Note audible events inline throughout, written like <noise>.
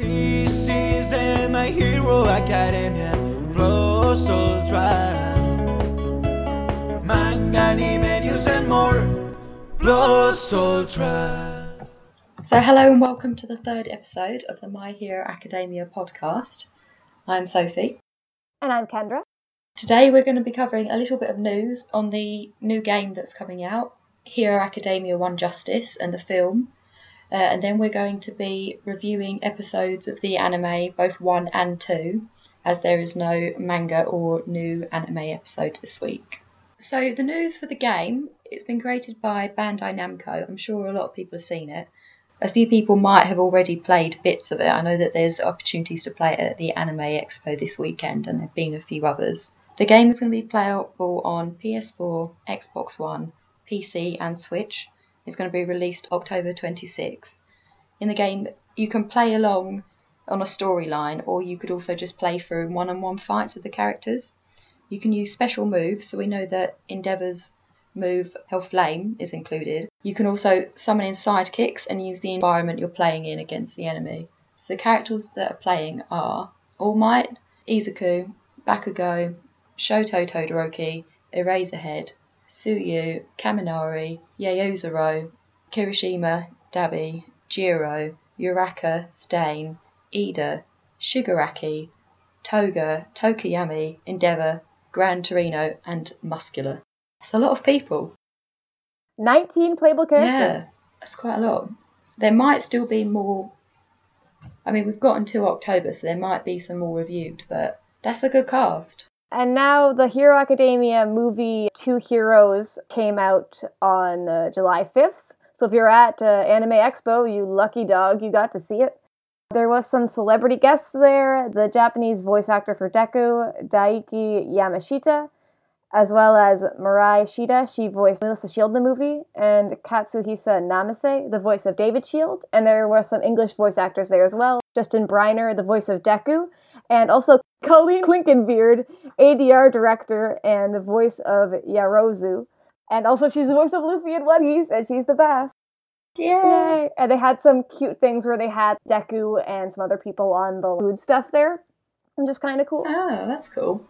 This is My Hero Academia Plus Ultra Manga, anime, news and more Plus Ultra So, hello and welcome to the third episode of the My Hero Academia podcast. I'm Sophie. And I'm Kendra. Today we're going to be covering a little bit of news on the new game that's coming out, Hero Academia One Justice, and the film. Uh, and then we're going to be reviewing episodes of the anime, both one and two, as there is no manga or new anime episode this week. So, the news for the game, it's been created by Bandai Namco. I'm sure a lot of people have seen it. A few people might have already played bits of it. I know that there's opportunities to play it at the Anime Expo this weekend, and there have been a few others. The game is going to be playable on PS4, Xbox One, PC, and Switch. It's going to be released October 26th. In the game, you can play along on a storyline, or you could also just play through one on one fights with the characters. You can use special moves, so we know that Endeavour's move Hell Flame is included. You can also summon in sidekicks and use the environment you're playing in against the enemy. So the characters that are playing are All Might, Izuku, Bakugo, Shoto Todoroki, Eraserhead, Tsuyu, Kaminari, Yaozoro, Kirishima, Dabi, Jiro, Uraka, Stain, Ida, Shigaraki, Toga, Tokoyami, Endeavour, Gran Torino, and Muscular. That's a lot of people. 19 playable characters. Yeah, that's quite a lot. There might still be more. I mean, we've got until October, so there might be some more reviewed, but that's a good cast. And now the Hero Academia movie Two Heroes came out on uh, July 5th. So if you're at uh, Anime Expo, you lucky dog, you got to see it. There was some celebrity guests there. The Japanese voice actor for Deku, Daiki Yamashita, as well as Mirai Shida, she voiced Melissa Shield in the movie, and Katsuhisa Namase, the voice of David Shield. And there were some English voice actors there as well. Justin Briner, the voice of Deku, and also Colleen Clinkenbeard, ADR director and the voice of Yarozu. And also she's the voice of Luffy and One Piece, and she's the best. Yay! And they had some cute things where they had Deku and some other people on the food stuff there. Which is kind of cool. Oh, that's cool.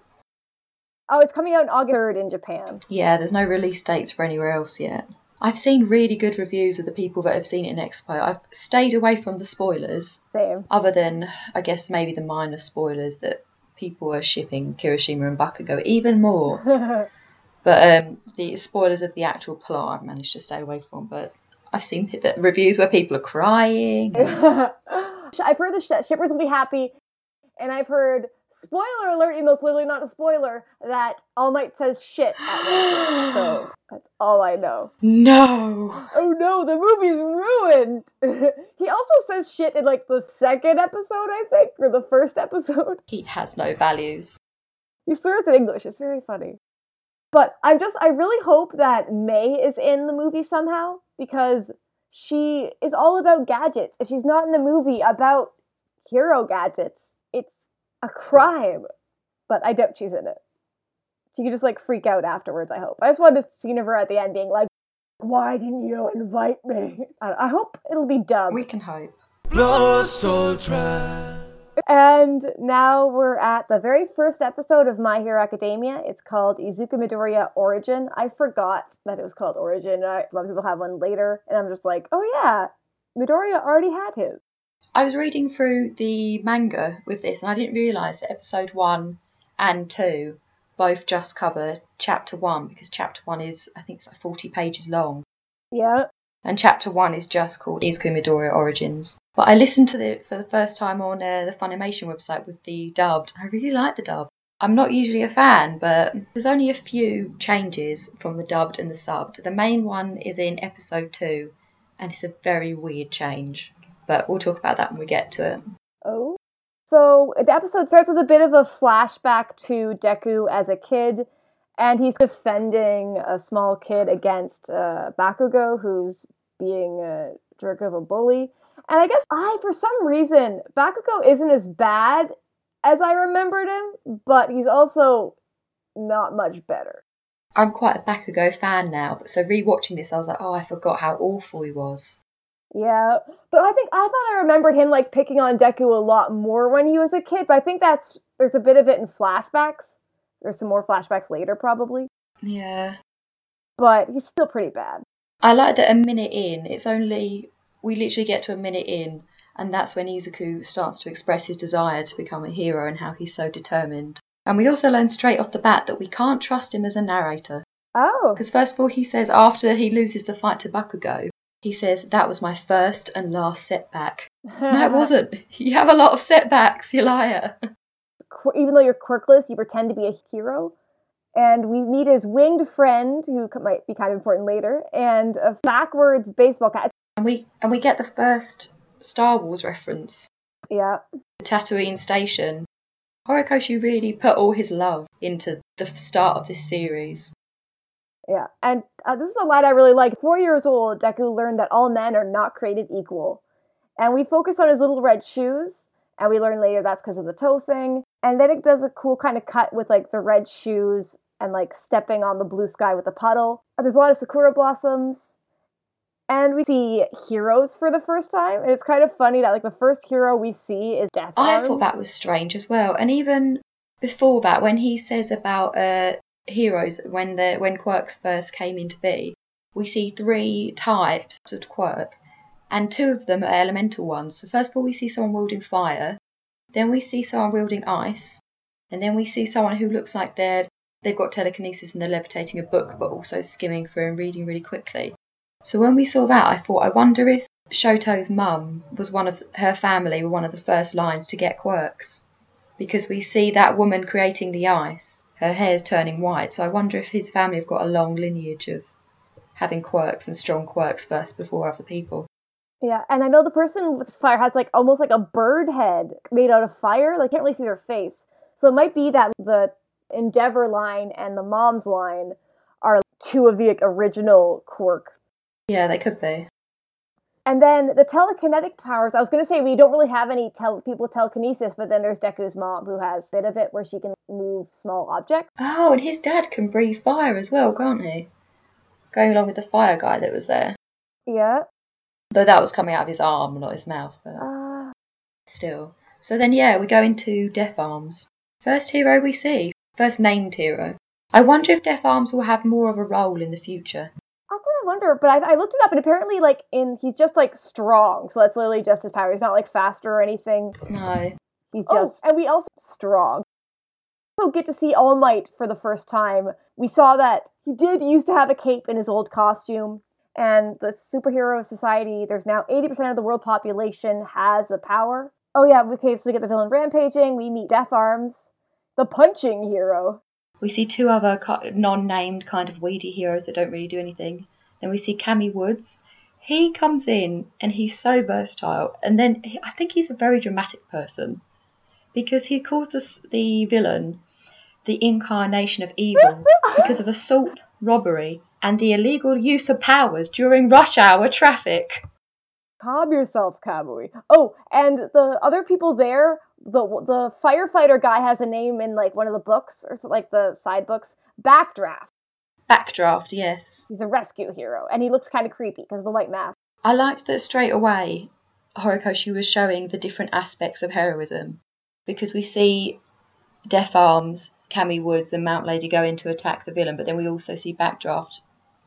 Oh, it's coming out August 3rd in Japan. Yeah, there's no release dates for anywhere else yet. I've seen really good reviews of the people that have seen it in Expo. I've stayed away from the spoilers, Same. other than, I guess, maybe the minor spoilers that people are shipping Kirishima and Bakugo even more. <laughs> But um, the spoilers of the actual plot I've managed to stay away from. But I've seen <laughs> the reviews where people are crying. <laughs> I've heard the sh- shippers will be happy, and I've heard spoiler alert, even though it's literally not a spoiler, that All Might says shit at one point. <gasps> So that's all I know. no! Oh no, the movie's ruined. <laughs> he also says shit in like the second episode, I think, or the first episode. He has no values. He swears in English. It's very funny. But I just, I really hope that Mei is in the movie somehow because she is all about gadgets. If she's not in the movie about hero gadgets, a crime. But I doubt she's in it. She could just like freak out afterwards, I hope. I just wanted the scene of her at the end being like, why didn't you invite me? <laughs> I, I hope it'll be dubbed. We can hope. Plus Ultra And now we're at the very first episode of My Hero Academia. It's called Izuku Midoriya Origin. I forgot that it was called Origin. I, a lot of people have one later, and I'm just like, oh yeah, Midoriya already had his. I was reading through the manga with this, and I didn't realise that episode one and two both just cover chapter one because chapter one is, I think it's like 40 pages long. Yeah. And chapter one is just called Izuku Midoriya Origins. But I listened to it for the first time on uh, the Funimation website with the dubbed. I really like the dub. I'm not usually a fan, but there's only a few changes from the dubbed and the subbed. The main one is in episode two, and it's a very weird change. But we'll talk about that when we get to it. Oh. So the episode starts with a bit of a flashback to Deku as a kid, and he's defending a small kid against uh, Bakugo, who's being a jerk of a bully. And I guess I, for some reason, Bakugo isn't as bad as I remembered him, but he's also not much better. I'm quite a Bakugo fan now, but so rewatching this, I was like, oh, I forgot how awful he was. Yeah, but I think I thought I remembered him like picking on Deku a lot more when he was a kid. But I think that's there's a bit of it in flashbacks. There's some more flashbacks later, probably. Yeah. But he's still pretty bad. I like that a minute in, it's only we literally get to a minute in, and that's when Izuku starts to express his desire to become a hero and how he's so determined. And we also learn straight off the bat that we can't trust him as a narrator. Oh, Because first of all, he says after he loses the fight to Bakugo, he says that was my first and last setback. <laughs> No, it wasn't. You have a lot of setbacks, you liar. Even though you're quirkless, you pretend to be a hero. And we meet his winged friend, who might be kind of important later, and a backwards baseball cap. And we and we get the first Star Wars reference, Yeah, the Tatooine station. Horikoshi really put all his love into the start of this series. Yeah. And uh, this is a line I really like. Four years old, Deku learned that all men are not created equal. And we focus on his little red shoes, and we learn later that's because of the toe thing. And then it does a cool kind of cut with like the red shoes and like stepping on the blue sky with a puddle. And there's a lot of sakura blossoms. And we see heroes for the first time. And it's kind of funny that like the first hero we see is Death I thought that was strange as well. And even before that, when he says about uh, heroes, when the when quirks first came into be, we see three types of quirk, and two of them are elemental ones. So first of all, we see someone wielding fire, then we see someone wielding ice, and then we see someone who looks like they're they've got telekinesis and they're levitating a book, but also skimming through and reading really quickly. So when we saw that, I thought, I wonder if Shoto's mum was one of her family were one of the first lines to get quirks. Because we see that woman creating the ice, her hair's turning white, so I wonder if his family have got a long lineage of having quirks and strong quirks first before other people. Yeah, and I know the person with fire has like almost like a bird head made out of fire. Like, can't really see their face. So it might be that the Endeavor line and the Mom's line are two of the original quirk. Yeah, they could be. And then the telekinetic powers. I was going to say we don't really have any tel- people with telekinesis, but then there's Deku's mom who has a bit of it where she can move small objects. Oh, and his dad can breathe fire as well, can't he? Going along with the fire guy that was there. Yeah. Though that was coming out of his arm, not his mouth, but Uh, still. So then, yeah, we go into Death Arms. First hero we see, first named hero. I wonder if Death Arms will have more of a role in the future. That's what I wonder. But I, I looked it up, and apparently, like in he's just like strong. So that's literally just his power. He's not like faster or anything. No. He's Oh. just, and we also strong. Also get to see All Might for the first time. We saw that he did used to have a cape in his old costume, and the superhero society. There's now 80% of the world population has a power. Oh yeah, okay. So we get the villain rampaging. We meet Death Arms, the punching hero. We see two other non-named kind of weedy heroes that don't really do anything. Then we see Kamui Woods. He comes in and he's so versatile, and then he, I think he's a very dramatic person because he calls this, the villain the incarnation of evil <laughs> because of assault, robbery, and the illegal use of powers during rush hour traffic. Calm yourself, Kamui. Oh, and the other people there, the the firefighter guy has a name in like one of the books or like the side books. Backdraft. Backdraft, yes. He's a rescue hero, and he looks kind of creepy because of the white mask. I liked that straight away Horikoshi was showing the different aspects of heroism because we see Death Arms, Kamui Woods, and Mount Lady go in to attack the villain, but then we also see Backdraft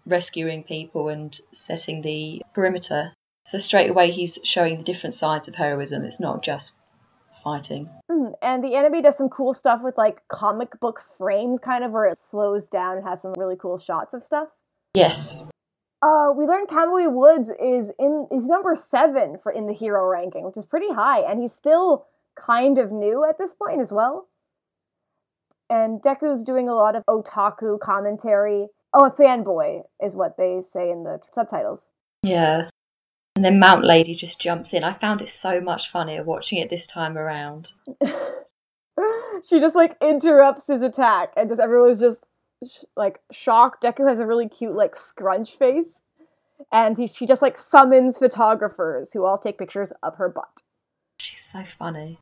rescuing people and setting the perimeter. So straight away he's showing the different sides of heroism. It's not just fighting. Mm, and the enemy does some cool stuff with like comic book frames, kind of where it slows down and has some really cool shots of stuff. Yes. Uh, we learned Kamui Woods is in is number seven for in the hero ranking, which is pretty high, and he's still kind of new at this point as well. And Deku's doing a lot of otaku commentary. Oh, a fanboy is what they say in the subtitles. Yeah. And then Mount Lady just jumps in. I found it so much funnier watching it this time around. <laughs> she just like interrupts his attack, and just everyone's just sh- like shocked. Deku has a really cute like scrunch face, and he she just like summons photographers who all take pictures of her butt. She's so funny.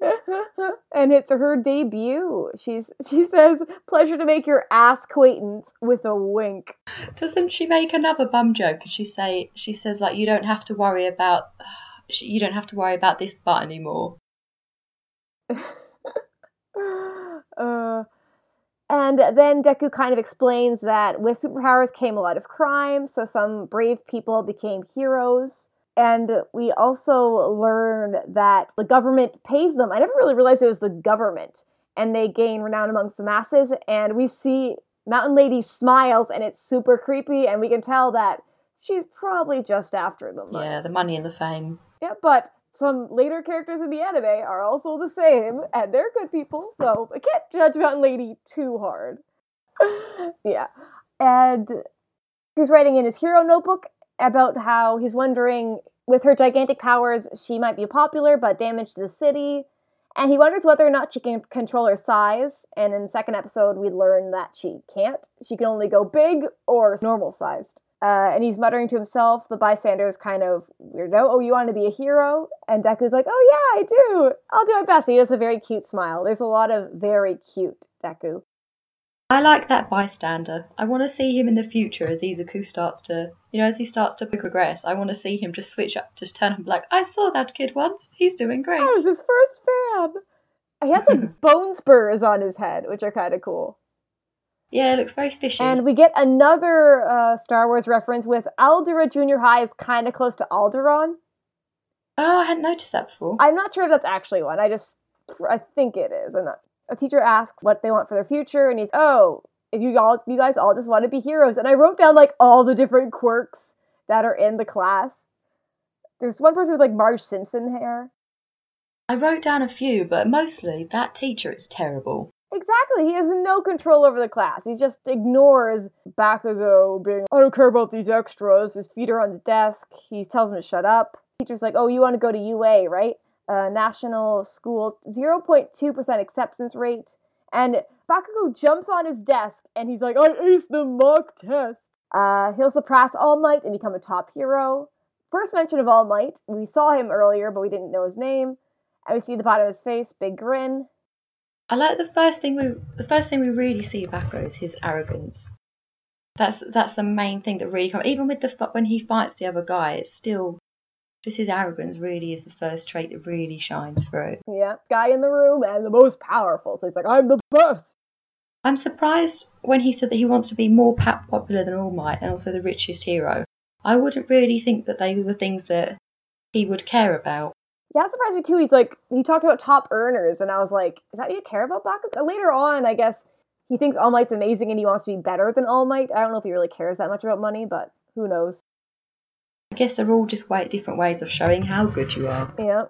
<laughs> and it's her debut. She's she says, "Pleasure to make your ass acquaintance with a wink." Doesn't she make another bum joke? She say she says like you don't have to worry about <sighs> you don't have to worry about this butt anymore. <laughs> uh, and then Deku kind of explains that with superpowers came a lot of crime, so some brave people became heroes. And we also learn that the government pays them. I never really realized it was the government. And they gain renown amongst the masses. And we see Mountain Lady smiles, and it's super creepy. And we can tell that she's probably just after the money. Yeah, the money and the fame. Yeah, but some later characters in the anime are also the same, and they're good people, so I can't judge Mountain Lady too hard. <laughs> yeah. And he's writing in his hero notebook about how he's wondering, with her gigantic powers, she might be popular but damage the city. And he wonders whether or not she can control her size. And in the second episode, we learn that she can't. She can only go big or normal sized. Uh, and he's muttering to himself. The bystanders kind of weirdo. Oh, you want to be a hero? And Deku's like, oh yeah, I do. I'll do my best. He has a very cute smile. There's a lot of very cute Deku. I like that bystander. I want to see him in the future as Izuku starts to, you know, as he starts to progress. I want to see him just switch up, just turn and be like, I saw that kid once. He's doing great. I was his first fan. He has <laughs> like bone spurs on his head, which are kind of cool. Yeah, it looks very fishy. And we get another uh, Star Wars reference with Aldera Junior High is kind of close to Alderaan. Oh, I hadn't noticed that before. I'm not sure if that's actually one. I just, I think it is. And a teacher asks what they want for their future, and he's, oh, if you all, you guys all just want to be heroes. And I wrote down like all the different quirks that are in the class. There's one person with like Marge Simpson hair. I wrote down a few, but mostly that teacher is terrible. Exactly. He has no control over the class. He just ignores Bakugo being, I don't care about these extras. His feet are on the desk. He tells him to shut up. Teacher's like, oh, you want to go to UA, right? Uh, national school, 0.2% acceptance rate. And Bakugo jumps on his desk and he's like, I aced the mock test. Uh, he'll surpass All Might and become a top hero. First mention of All Might, we saw him earlier, but we didn't know his name. And we see the bottom of his face, big grin. I like the first thing we the first thing we really see about is his arrogance. That's that's the main thing that really comes. Even with the when he fights the other guy, it's still just his arrogance. Really, is the first trait that really shines through. Yeah, guy in the room and the most powerful. So he's like, I'm the best. I'm surprised when he said that he wants to be more popular than All Might and also the richest hero. I wouldn't really think that they were things that he would care about. Yeah, that surprised me too. He's like, he talked about top earners, and I was like, is that you care about Bakugo? Later on, I guess he thinks All Might's amazing and he wants to be better than All Might. I don't know if he really cares that much about money, but who knows? Guess they're all just quite different ways of showing how good you are. Yeah.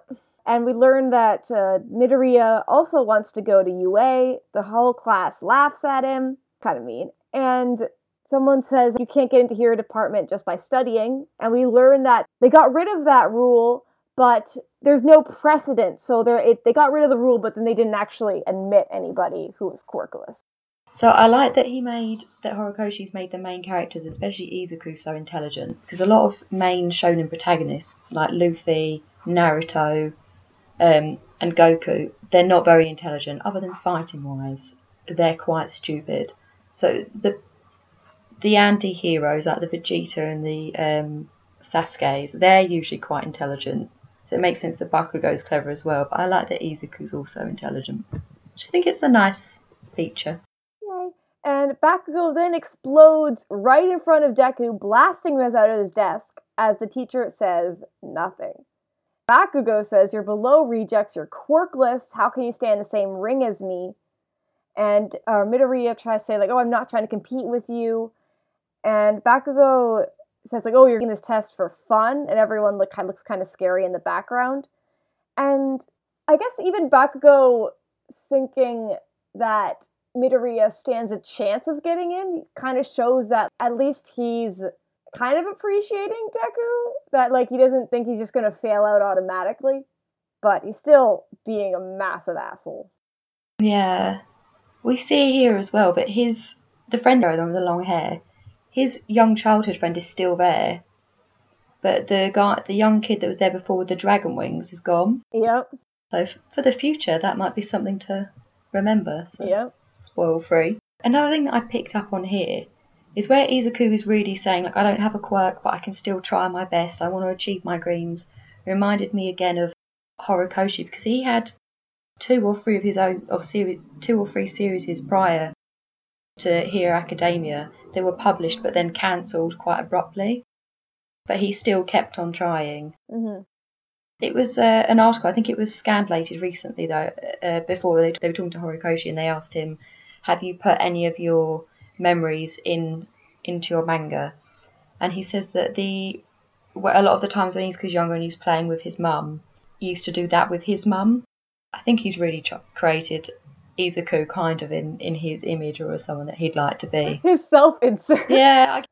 And we learned that uh, Midoriya also wants to go to UA. The whole class laughs at him. Kind of mean. And someone says you can't get into hero department just by studying. And we learn that they got rid of that rule but there's no precedent. So they they got rid of the rule, but then they didn't actually admit anybody who was quirkless. So I like that he made that Horikoshi's made the main characters, especially Izuku, so intelligent. Because a lot of main shonen protagonists like Luffy, Naruto, um, and Goku, they're not very intelligent, other than fighting wise. They're quite stupid. So the the anti-heroes like the Vegeta and the um, Sasuke's, they're usually quite intelligent. So it makes sense that Bakugo's clever as well, but I like that Izuku's also intelligent. I just think it's a nice feature. And Bakugo then explodes right in front of Deku, blasting him out of his desk as the teacher says nothing. Bakugo says, You're below rejects, you're quirkless, how can you stay in the same ring as me? And uh, Midoriya tries to say, like, oh, I'm not trying to compete with you. And Bakugo says like, "Oh, you're getting this test for fun," and everyone looks kind of scary in the background. And I guess even Bakugo thinking that Midoriya stands a chance of getting in kind of shows that at least he's kind of appreciating Deku. That like he doesn't think he's just gonna fail out automatically, but he's still being a massive asshole. Yeah, we see here as well. But his the friend there, the one with the long hair, his young childhood friend is still there, but the guy, the young kid that was there before with the dragon wings, is gone. Yep. So for the future, that might be something to remember. So yep. Spoil free. Another thing that I picked up on here is where Izuku is really saying, like, I don't have a quirk, but I can still try my best. I want to achieve my dreams. Reminded me again of Horikoshi because he had two or three of his own, of series, two or three series prior to Hero Academia. They were published but then cancelled quite abruptly. But he still kept on trying. hmm It was uh, an article, I think it was scandalated recently though, uh, before they, they were talking to Horikoshi and they asked him, Have you put any of your memories in into your manga? And he says that the well, a lot of the times when he's younger and he's playing with his mum, he used to do that with his mum. I think he's really tr- created Izuku kind of in, in his image or as someone that he'd like to be. <laughs> His self insert. yeah, I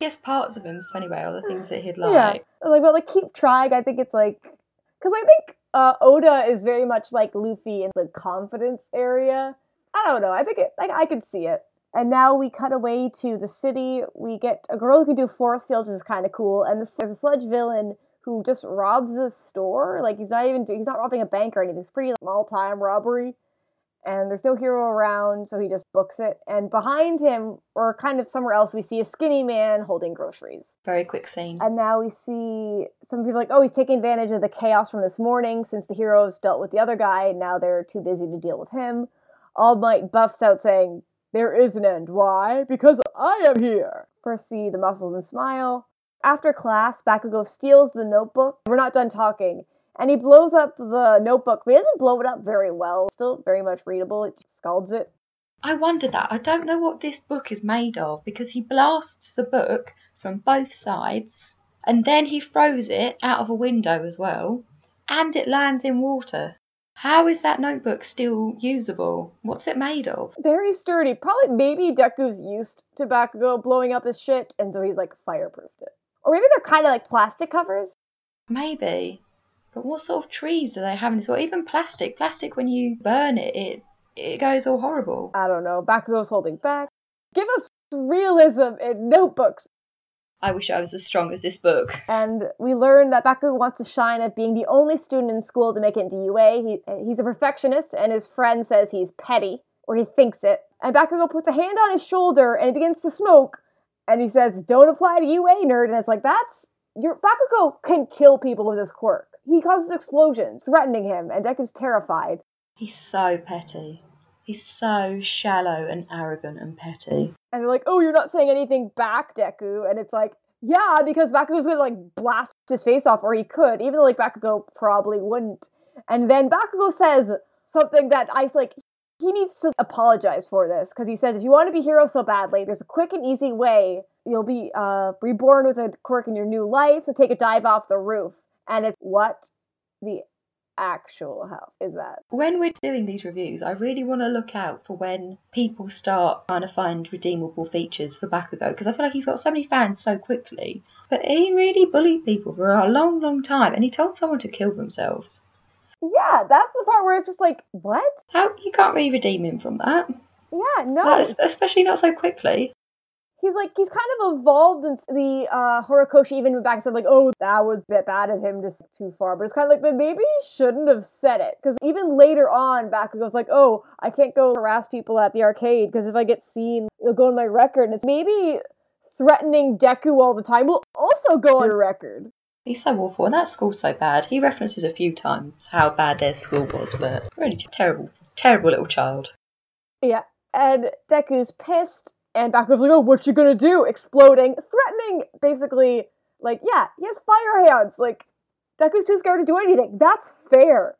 guess parts of him anyway are the things that he'd like. Yeah. Like, well, like, keep trying. I think it's like, because I think uh, Oda is very much like Luffy in the confidence area. I don't know. I think it, like, I could see it. And now we cut away to the city. We get a girl who can do force fields, which is kind of cool. And this, there's a sludge villain who just robs a store. Like he's not even he's not robbing a bank or anything. It's pretty small time robbery. And there's no hero around, so he just books it. And behind him, or kind of somewhere else, we see a skinny man holding groceries. Very quick scene. And now we see some people like, oh, he's taking advantage of the chaos from this morning since the heroes dealt with the other guy, and now they're too busy to deal with him. All Might buffs out saying, There is an end. Why? Because I am here. First, see the muscles and smile. After class, Bakugo steals the notebook. We're not done talking. And he blows up the notebook, but he doesn't blow it up very well. Still very much readable. It just scalds it. I wonder that. I don't know what this book is made of because he blasts the book from both sides and then he throws it out of a window as well and it lands in water. How is that notebook still usable? What's it made of? Very sturdy. Probably maybe Deku's used to Bakugo blowing up his shit, and so he's like fireproofed it. Or maybe they're kind of like plastic covers. Maybe. But what sort of trees do they have in this? Or even plastic. Plastic, when you burn it, it, it goes all horrible. I don't know. Bakugo's holding back. Give us realism in notebooks. I wish I was as strong as this book. And we learn that Bakugo wants to shine at being the only student in school to make it into UA. He, he's a perfectionist, and his friend says he's petty, or he thinks it. And Bakugo puts a hand on his shoulder and he begins to smoke. And he says, Don't apply to UA, nerd. And it's like, That's. Your Bakugo can kill people with his quirk. He causes explosions, threatening him, and Deku is terrified. He's so petty. He's so shallow and arrogant and petty. And they're like, oh, you're not saying anything back, Deku. And it's like, yeah, because Bakugo's gonna like blast his face off, or he could, even though like Bakugo probably wouldn't. And then Bakugo says something that I like. He needs to apologize for this because he says if you want to be hero so badly, there's a quick and easy way. You'll be uh, reborn with a quirk in your new life, so take a dive off the roof. And it's what the actual hell is that? When we're doing these reviews, I really want to look out for when people start trying to find redeemable features for Bakugo because I feel like he's got so many fans so quickly. But he really bullied people for a long, long time, and he told someone to kill themselves. Yeah, that's the part where it's just like, what? How you can't really redeem him from that? Yeah, no. Especially not so quickly. He's like he's kind of evolved and the uh Horikoshi even went back and said like oh that was a bit bad of him just too far but it's kind of like but maybe he shouldn't have said it because even later on Bakugo's like oh I can't go harass people at the arcade because if I get seen it'll go on my record and it's maybe threatening Deku all the time will also go on your record He's so awful, and that school's so bad. He references a few times how bad their school was, but really terrible, terrible little child. yeah and Deku's pissed and Bakugo's like oh what you gonna do? Exploding threatening basically. Like yeah he has fire hands. Like Deku's too scared to do anything. That's fair.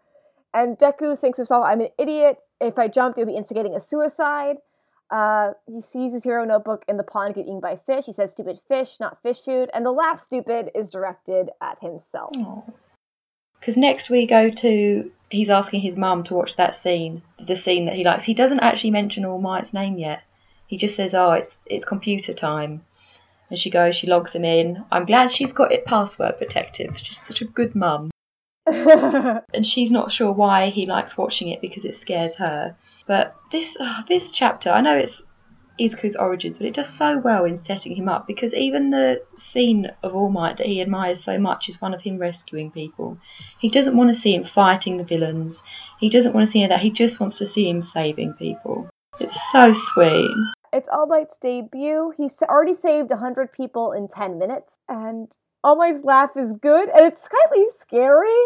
And Deku thinks to himself I'm an idiot. If I jumped it would be instigating a suicide. Uh, he sees his hero notebook in the pond get eaten by fish. He says stupid fish not fish food. And the last stupid is directed at himself. Because next we go to he's asking his mum to watch that scene, the scene that he likes. He doesn't actually mention All Might's name yet. He just says, "Oh, it's it's computer time," and she goes, she logs him in. I'm glad she's got it password protective. She's such a good mum. <laughs> and she's not sure why he likes watching it because it scares her. But this uh, this chapter, I know it's Izuku's origins, but it does so well in setting him up because even the scene of All Might that he admires so much is one of him rescuing people. He doesn't want to see him fighting the villains. He doesn't want to see any of that. He just wants to see him saving people. It's so sweet. It's All Might's debut. He's already saved 100 people in 10 minutes, and All Might's laugh is good, and it's slightly scary.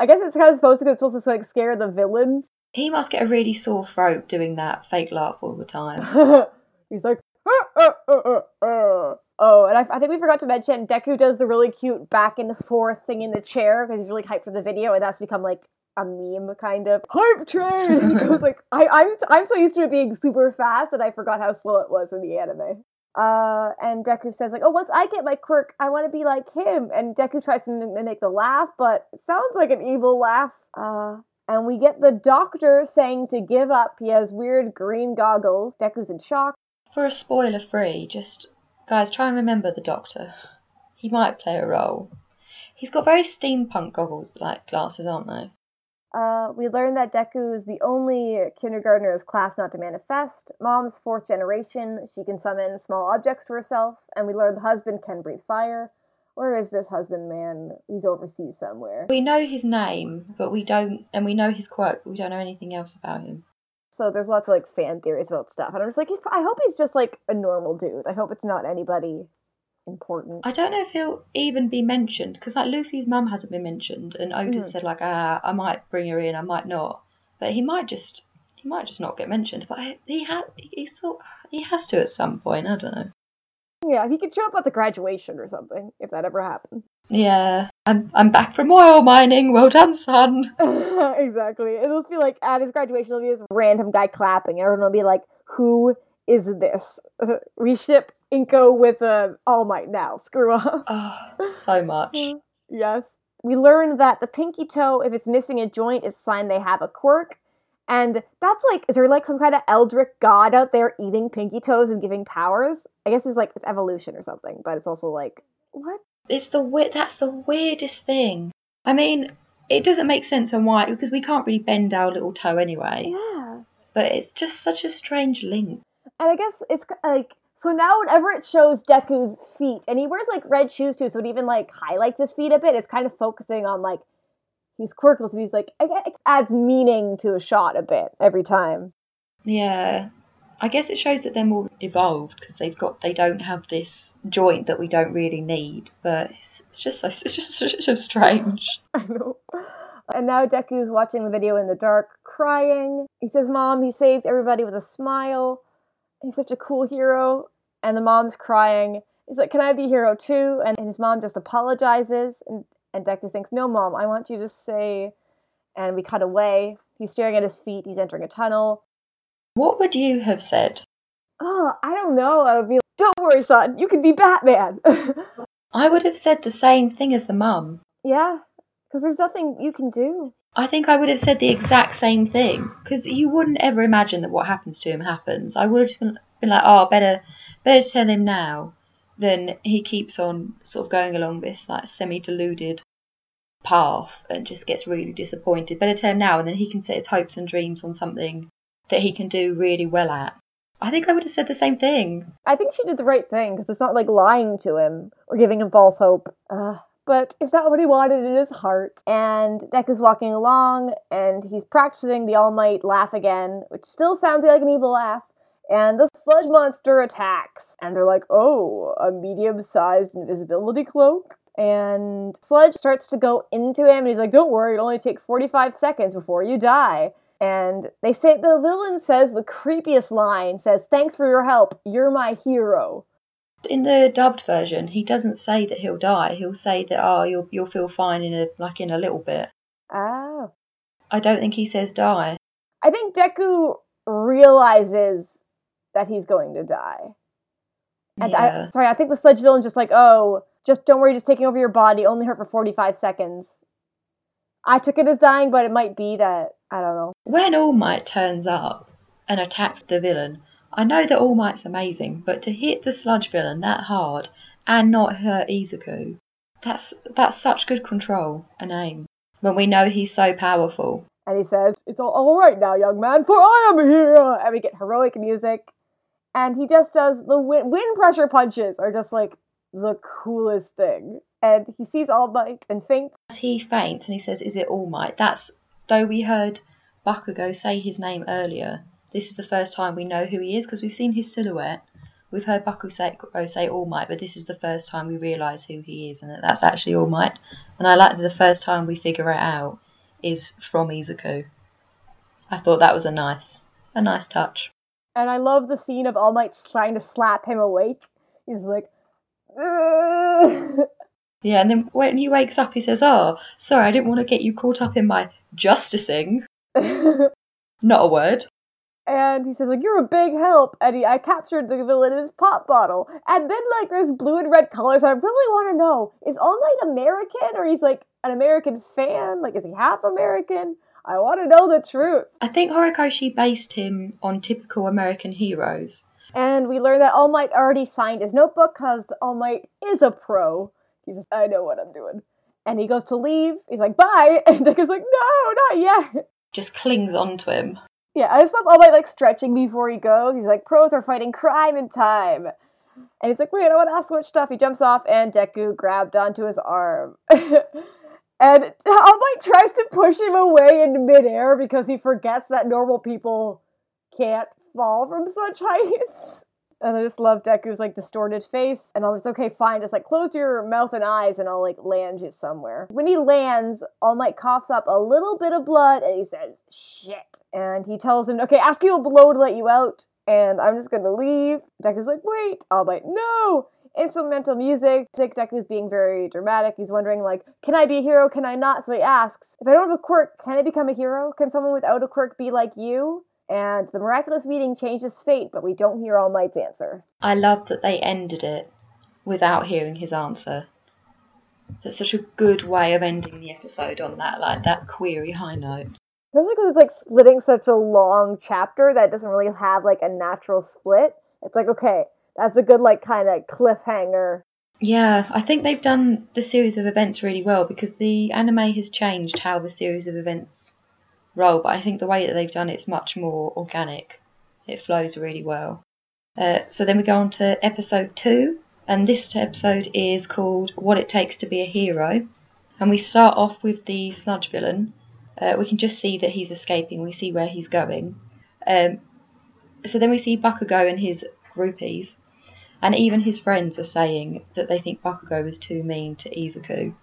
I guess it's kind of supposed to, it's supposed to like scare the villains. He must get a really sore throat doing that fake laugh all the time. <laughs> He's like, "Ah, ah, ah, ah, ah." oh, and I, I think we forgot to mention Deku does the really cute back and forth thing in the chair because he's really hyped for the video, and that's become like a meme kind of hype train. He goes like, I, I'm I'm so used to it being super fast that I forgot how slow it was in the anime. Uh, and Deku says like, "Oh, once I get my quirk, I want to be like him." And Deku tries to mim- mimic the laugh, but it sounds like an evil laugh. Uh, and we get the doctor saying to give up. He has weird green goggles. Deku's in shock. For a spoiler free, just guys try and remember the Doctor. He might play a role. He's got very steampunk goggles like glasses, aren't they? Uh, we learn that Deku is the only kindergartner in his class not to manifest. Mom's fourth generation. She can summon small objects to herself. And we learn the husband can breathe fire. Where is this husband man? He's overseas somewhere. We know his name, but we don't, and we know his quirk, but we don't know anything else about him. So there's lots of like fan theories about stuff. And I'm just like, he's, I hope he's just like a normal dude. I hope it's not anybody important. I don't know if he'll even be mentioned because like Luffy's mum hasn't been mentioned, and Otis Mhm. said like, ah, I might bring her in, I might not, but he might just he might just not get mentioned. But I, he had he sort he has to at some point. I don't know. Yeah, he could show up at the graduation or something if that ever happened. Yeah, I'm I'm back from oil mining. Well done, son. <laughs> exactly. It'll just be like at his graduation, it'll be this random guy clapping. Everyone will be like, "Who is this?" <laughs> Reship Inko with uh, All Might now. Screw off. Oh, <laughs> so much. <laughs> yes. We learned that the pinky toe, if it's missing a joint, it's a sign they have a quirk. And that's like, is there like some kind of eldritch god out there eating pinky toes and giving powers? I guess it's like it's evolution or something, but it's also like, what? It's the weird. That's the weirdest thing. I mean, it doesn't make sense on why because we can't really bend our little toe anyway. Yeah. But it's just such a strange link. And I guess it's like so now whenever it shows Deku's feet, and he wears like red shoes too, so it even like highlights his feet a bit. It's kind of focusing on like he's quirkless, and he's like I guess it adds meaning to a shot a bit every time. Yeah. I guess it shows that they're more evolved because they've got they don't have this joint that we don't really need. But it's, it's just so <laughs> it's just it's so strange. <laughs> I know. And now Deku's watching the video in the dark, crying. He says, "Mom, he saved everybody with a smile. He's such a cool hero." And the mom's crying. He's like, "Can I be hero too?" And, and his mom just apologizes, and and Deku thinks, "No, mom, I want you to say." And we cut away. He's staring at his feet. He's entering a tunnel. What would you have said? Oh, I don't know. I would be like, "Don't worry, son. You can be Batman." <laughs> I would have said the same thing as the mum. yeah, because there's nothing you can do. I think I would have said the exact same thing because you wouldn't ever imagine that what happens to him happens. I would have just been, been like, oh, better, better tell him now. Then he keeps on sort of going along this like semi-deluded path and just gets really disappointed. Better tell him now, and then he can set his hopes and dreams on something that he can do really well at. I think I would have said the same thing. I think she did the right thing because it's not like lying to him or giving him false hope. Uh, but it's not what he wanted in his heart. And Deku is walking along and he's practicing the All Might laugh again, which still sounds like an evil laugh. And the sludge monster attacks. And they're like, oh, a medium sized invisibility cloak. And Sludge starts to go into him, and he's like, Don't worry, it'll only take 45 seconds before you die. And they say the villain says the creepiest line says, Thanks for your help. You're my hero. In the dubbed version, he doesn't say that he'll die. He'll say that oh, you'll you'll feel fine in a like in a little bit. Ah. I don't think he says die. I think Deku realizes that he's going to die. And yeah. I sorry, I think the sludge villain's just like, oh, just don't worry, just taking over your body, only hurt for 45 seconds. I took it as dying, but it might be that I don't know. When All Might turns up and attacks the villain, I know that All Might's amazing, but to hit the sludge villain that hard and not hurt Izuku, that's that's such good control and aim. When we know he's so powerful. And he says, It's all, all right now, young man, for I am here. And we get heroic music. And he just does the wind, wind pressure punches are just like the coolest thing. And he sees All Might and faints. As he faints and he says, Is it All Might? That's though we heard Bakugo say his name earlier, this is the first time we know who he is because we've seen his silhouette. We've heard Bakugo say, oh, say All Might, but this is the first time we realise who he is and that that's actually All Might. And I like that the first time we figure it out is from Izuku. I thought that was a nice, a nice touch. And I love the scene of All Might trying to slap him awake. He's like, Ugh. <laughs> Yeah, and then when he wakes up, he says, "Oh, sorry, I didn't want to get you caught up in my justicing." <laughs> Not a word. And he says like you're a big help and he, i captured the villain in his pop bottle. And then like there's blue and red colors i really want to know is all might american? Or he's like an american fan? Like is he half american? I want to know the truth. I think Horikoshi based him on typical American heroes. and we learn that all might already signed his notebook because all might is a pro. He's like i know what i'm doing. And he goes to leave. He's like bye. <laughs> And Dick is like no not yet. Just clings onto him. Yeah, I just love All my like stretching before he goes. He's like, pros are fighting crime in time. And he's like, wait, I want to ask much stuff. He jumps off and Deku grabbed onto his arm. <laughs> and All Might tries to push him away in midair because he forgets that normal people can't fall from such heights. <laughs> And I just love Deku's like distorted face. And I was okay, fine, just like close your mouth and eyes and I'll like land you somewhere. When he lands, All Might coughs up a little bit of blood and he says, shit. And he tells him, okay, ask you a blow to let you out. And I'm just gonna leave. Deku's like, wait. All Might, no. Instrumental music. Deku's being very dramatic. He's wondering, like, can I be a hero? Can I not? So he asks, if I don't have a quirk, can I become a hero? Can someone without a quirk be like you? And the miraculous meeting changes fate, but we don't hear All Might's answer. I love that they ended it without hearing his answer. That's such a good way of ending the episode on that, like that query high note. Especially because it's like splitting such a long chapter that doesn't really have like a natural split. It's like, okay, that's a good like kind of cliffhanger. Yeah, I think they've done the series of events really well because the anime has changed how the series of events roll, but I think the way that they've done it's much more organic. It flows really well. Uh, so then we go on to episode two, and this episode is called What It Takes to Be a Hero. And we start off with the sludge villain. Uh, we can just see that he's escaping, we see where he's going. Um, so then we see Bakugo and his groupies, and even his friends are saying that they think Bakugo was too mean to Izuku.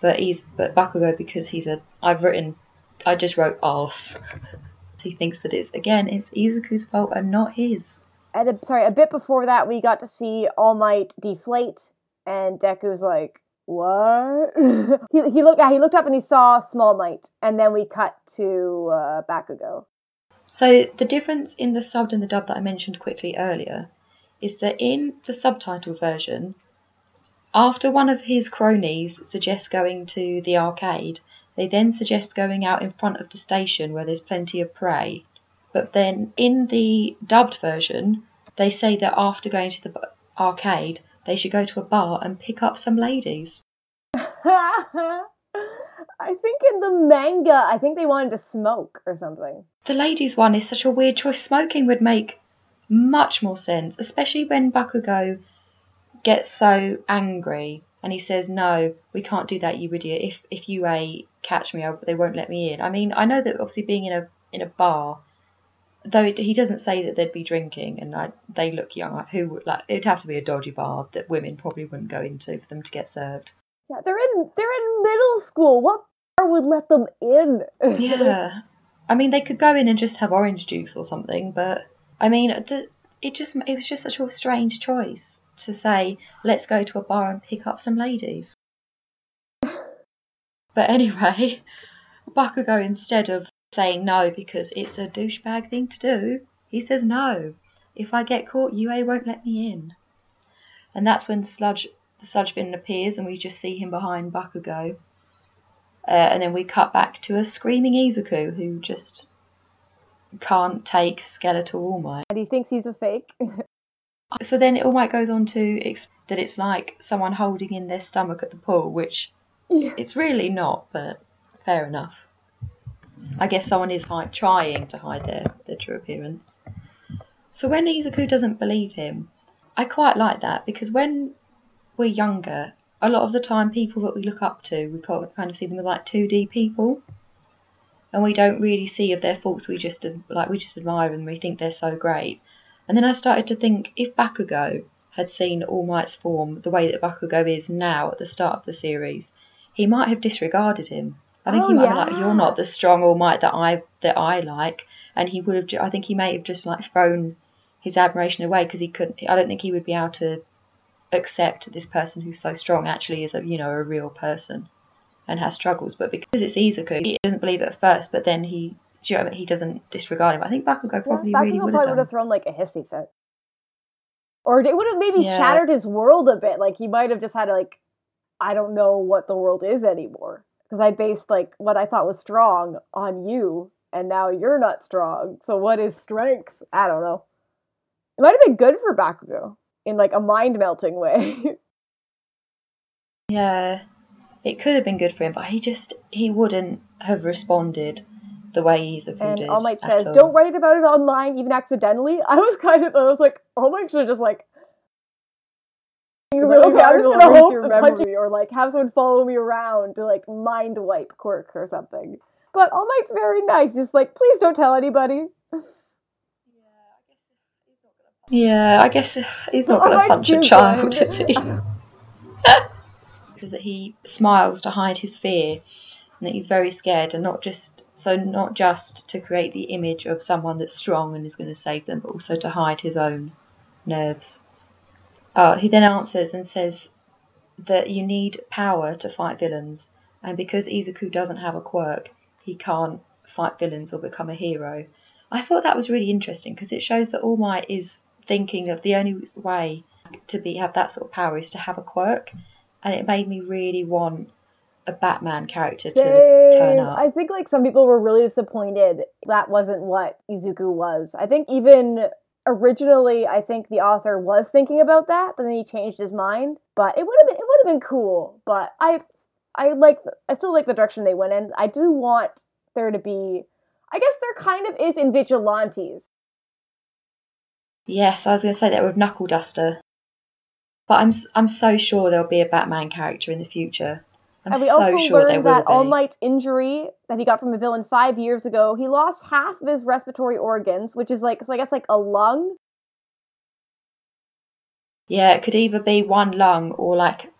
But he's but Bakugo because he's a I've written I just wrote arse. <laughs> he thinks that it's again it's Izuku's fault and not his. And a, sorry, a bit before that, we got to see All Might deflate, and Deku's like, "What?" <laughs> he he looked yeah, he looked up and he saw Small Might, and then we cut to uh, Bakugo. So the difference in the subbed and the dub that I mentioned quickly earlier is that in the subtitled version, after one of his cronies suggests going to the arcade, they then suggest going out in front of the station where there's plenty of prey. But then in the dubbed version, they say that after going to the arcade, they should go to a bar and pick up some ladies. <laughs> I think in the manga, I think they wanted to smoke or something. The ladies one is such a weird choice. Smoking would make much more sense, especially when Bakugo gets so angry and he says, "No, we can't do that, you idiot. If if you a catch me, I, they won't let me in." I mean, I know that obviously being in a in a bar, though it, he doesn't say that they'd be drinking and like they look young. Who would like it'd have to be a dodgy bar that women probably wouldn't go into for them to get served. Yeah, they're in they're in middle school. What bar would let them in? <laughs> Yeah, I mean they could go in and just have orange juice or something, but I mean the it just it was just such a strange choice to say let's go to a bar and pick up some ladies. <sighs> But anyway, <laughs> Bakugo instead of saying no because it's a douchebag thing to do, he says no. If I get caught, UA won't let me in. And that's when the sludge the sludge villain appears and we just see him behind Bakugo. Uh, and then we cut back to a screaming Izuku who just can't take skeletal All Might. and he thinks he's a fake. <laughs> So then All Might goes on to explain that it's like someone holding in their stomach at the pool, which Yeah. it's really not, but fair enough. I guess someone is hi- trying to hide their, their true appearance. So when Izuku doesn't believe him, I quite like that because when we're younger, a lot of the time people that we look up to, we kind of see them as like 2D people. and we don't really see of their faults. We just like we just admire them. We think they're so great. And then I started to think if Bakugo had seen All Might's form the way that Bakugo is now at the start of the series, he might have disregarded him. I think Oh, he might yeah. have been like, "You're not the strong All Might that I that I like," and he would have. ju- I think he may have just like thrown his admiration away because he couldn't. I don't think he would be able to accept this person who's so strong actually is a you know a real person and has struggles. But because it's Izuku, he doesn't believe it at first, but then he. do you know what I mean? He doesn't disregard him. I think Bakugo probably yeah, really Bakugo would have done. would have thrown like a hissy fit. Or it would have maybe Yeah. shattered his world a bit. Like he might have just had to like, I don't know what the world is anymore. Because I based like what I thought was strong on you, and now you're not strong. So what is strength? I don't know. It might have been good for Bakugo in like a mind melting way. <laughs> Yeah, it could have been good for him, but he just he wouldn't have responded the way Izuku and. All Might says, all. "Don't write about it online, even accidentally." <laughs> I was kind of, I was like, All Might should have just like. <laughs> You Like, really okay, I'm hard just to gonna erase hope your and punch memory, or like have someone follow me around to like mind wipe Quirk or something. But All Might's very nice. Just like, please don't tell anybody. <laughs> Yeah, I guess he's not All going to punch a child, is he? <laughs> Is that he smiles to hide his fear, and that he's very scared, and not just so not just to create the image of someone that's strong and is going to save them, but also to hide his own nerves. Uh, he then answers and says that you need power to fight villains, and because Izuku doesn't have a quirk, he can't fight villains or become a hero. I thought that was really interesting because it shows that All Might is thinking of the only way to be have that sort of power is to have a quirk, and it made me really want a Batman character to turn up. I think like some people were really disappointed that wasn't what Izuku was. I think even originally, I think the author was thinking about that, but then he changed his mind. But it would have been it would have been cool. But I I like I still like the direction they went in. I do want there to be. I guess there kind of is in vigilantes. Yes, I was going to say that with Knuckle Duster, but I'm I'm so sure there'll be a Batman character in the future. I'm and we so also sure learned that All. Might's injury that he got from a villain five years ago, he lost half of his respiratory organs, which is like so I guess like a lung. Yeah, it could either be one lung or like,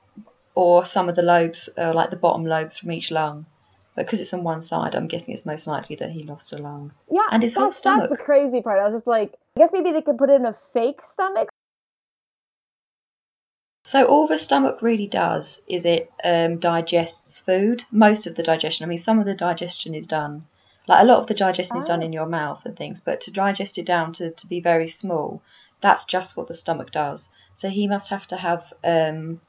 or some of the lobes, or like the bottom lobes from each lung. But because it's on one side, I'm guessing it's most likely that he lost a lung. Yeah, And his whole stomach. That's the crazy part. I was just like, I guess maybe they could put it in a fake stomach. So all the stomach really does is it um, digests food. Most of the digestion. I mean, some of the digestion is done. Like a lot of the digestion is done Oh. in your mouth and things, but to digest it down to, to be very small, that's just what the stomach does. So he must have to have, um,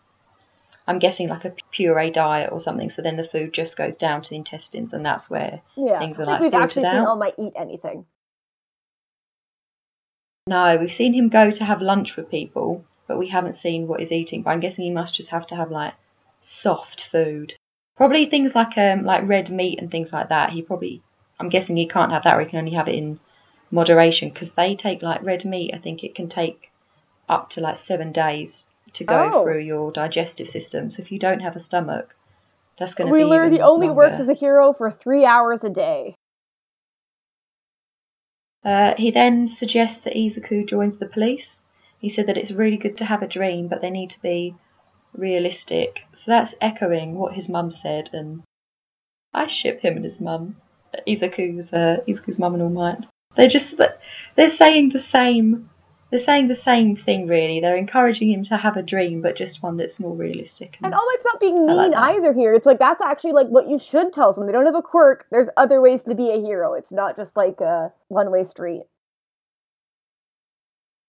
I'm guessing like a puree diet or something. So then the food just goes down to the intestines, and that's where Yeah, Things I are, think like, we've actually seen out. Might eat anything. No, we've seen him go to have lunch with people, but we haven't seen what he's eating. But I'm guessing he must just have to have like soft food. Probably things like um like red meat and things like that. He probably I'm guessing he can't have that or he can only have it in moderation because they take like red meat, I think it can take up to like seven days to go Oh. through your digestive system. So if you don't have a stomach, that's gonna We be learned he only works as a hero for three hours a day. Uh, he then suggests that Izuku joins the police. He said that it's really good to have a dream, but they need to be realistic. So that's echoing what his mum said, and I ship him and his mum. Izuku's uh, Izuku's mum and All Might. They're just they're saying the same. They're saying the same thing, really. They're encouraging him to have a dream, but just one that's more realistic. And All Might's not being mean like either here. It's like that's actually like what you should tell someone. They don't have a quirk. There's other ways to be a hero. It's not just like a one way street.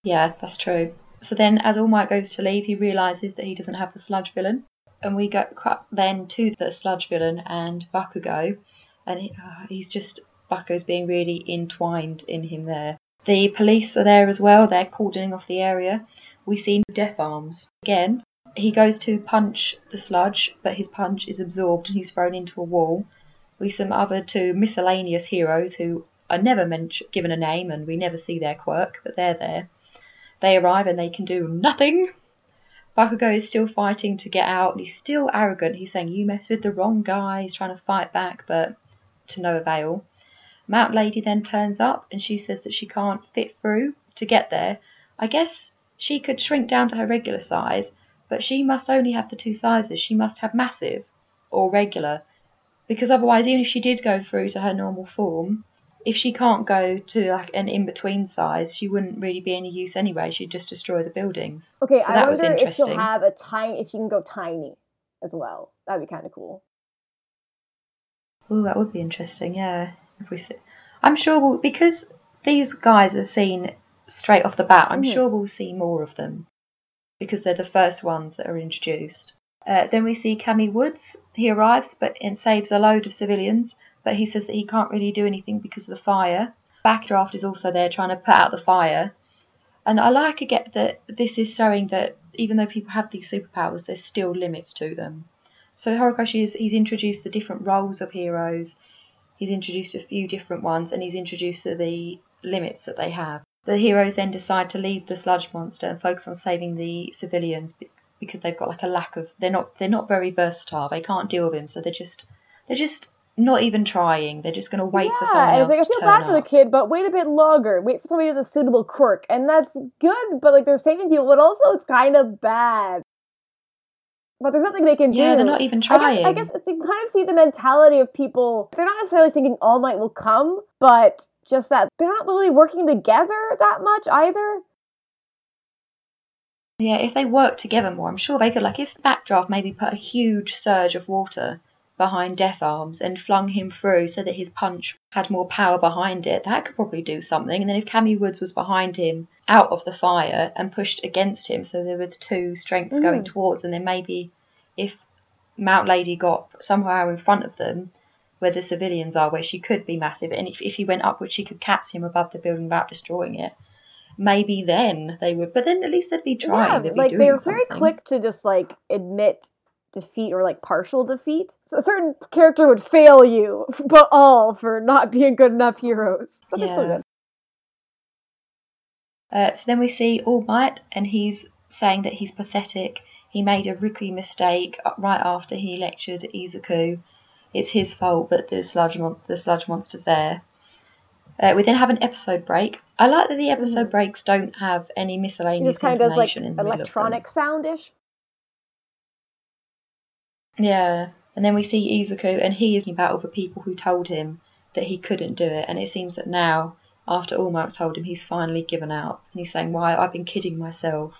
Yeah, that's true. So then, as All Might goes to leave, he realizes that he doesn't have the sludge villain, and we go cut then to the sludge villain and Bakugo, and he, uh, he's just Bakugo's being really entwined in him there. The police are there as well. They're cordoning off the area. We see death arms again. He goes to punch the sludge, but his punch is absorbed and he's thrown into a wall. We see some other two miscellaneous heroes who are never mentioned, given a name, and we never see their quirk, but they're there. They arrive and they can do nothing. Bakugo is still fighting to get out. And he's still arrogant. He's saying, You mess with the wrong guy. He's trying to fight back, but to no avail. Mount Lady then turns up and she says that she can't fit through to get there. I guess she could shrink down to her regular size, but she must only have the two sizes. She must have massive or regular, because otherwise, even if she did go through to her normal form, if she can't go to like an in between size, she wouldn't really be any use anyway. She'd just destroy the buildings. Okay, so I that was wonder if she'll interesting. have a tiny, if she can go tiny as well. That'd be kind of cool. Oh, that would be interesting. Yeah, if we see, I'm sure we'll because these guys are seen straight off the bat. I'm Mhm. sure we'll see more of them because they're the first ones that are introduced. Uh, then we see Kamui Woods. He arrives, but and saves a load of civilians. But he says that he can't really do anything because of the fire. Backdraft is also there trying to put out the fire. And I like again that this is showing that even though people have these superpowers, there's still limits to them. So Horikoshi is he's introduced the different roles of heroes. He's introduced a few different ones, and he's introduced the limits that they have. The heroes then decide to leave the sludge monster and focus on saving the civilians because they've got like a lack of they're not they're not very versatile. They can't deal with him, so they're just they're just not even trying. They're just going to wait yeah, for someone else it's like, to I feel bad for the kid, but wait a bit longer. Wait for somebody with a suitable quirk, and that's good. But like they're saving people, but also it's kind of bad. But there's nothing they can do. Yeah, they're not even I trying. guess, I guess you kind of see the mentality of people. They're not necessarily thinking All Might will come, but just that they're not really working together that much either. Yeah, if they worked together more, I'm sure they could. Like, if Backdraft maybe put a huge surge of water behind Death Arms and flung him through so that his punch had more power behind it, that could probably do something. And then if Kamui Woods was behind him out of the fire and pushed against him, so there were the two strengths going Mm. towards, and then maybe if Mount Lady got somewhere in front of them where the civilians are, where she could be massive, and if, if he went upwards, she could catch him above the building without destroying it. Maybe then they would, but then at least they'd be trying. yeah, they'd be like doing they're very quick to just like admit defeat or like partial defeat. So a certain character would fail you, but all for not being good enough heroes. But they're still Yeah. good. Uh, so then we see All Might, and he's saying that he's pathetic. He made a rookie mistake right after he lectured Izuku. It's his fault, but the sludge mon- the sludge monster's there. Uh, we then have an episode break. I like that the episode Mhm. breaks don't have any It miscellaneous just kind of does like information in the of electronic soundish. Yeah, and then we see Izuku, and he is about all the people who told him that he couldn't do it, and it seems that now, after All Might's told him, he's finally given up, and he's saying, "Why? I've been kidding myself.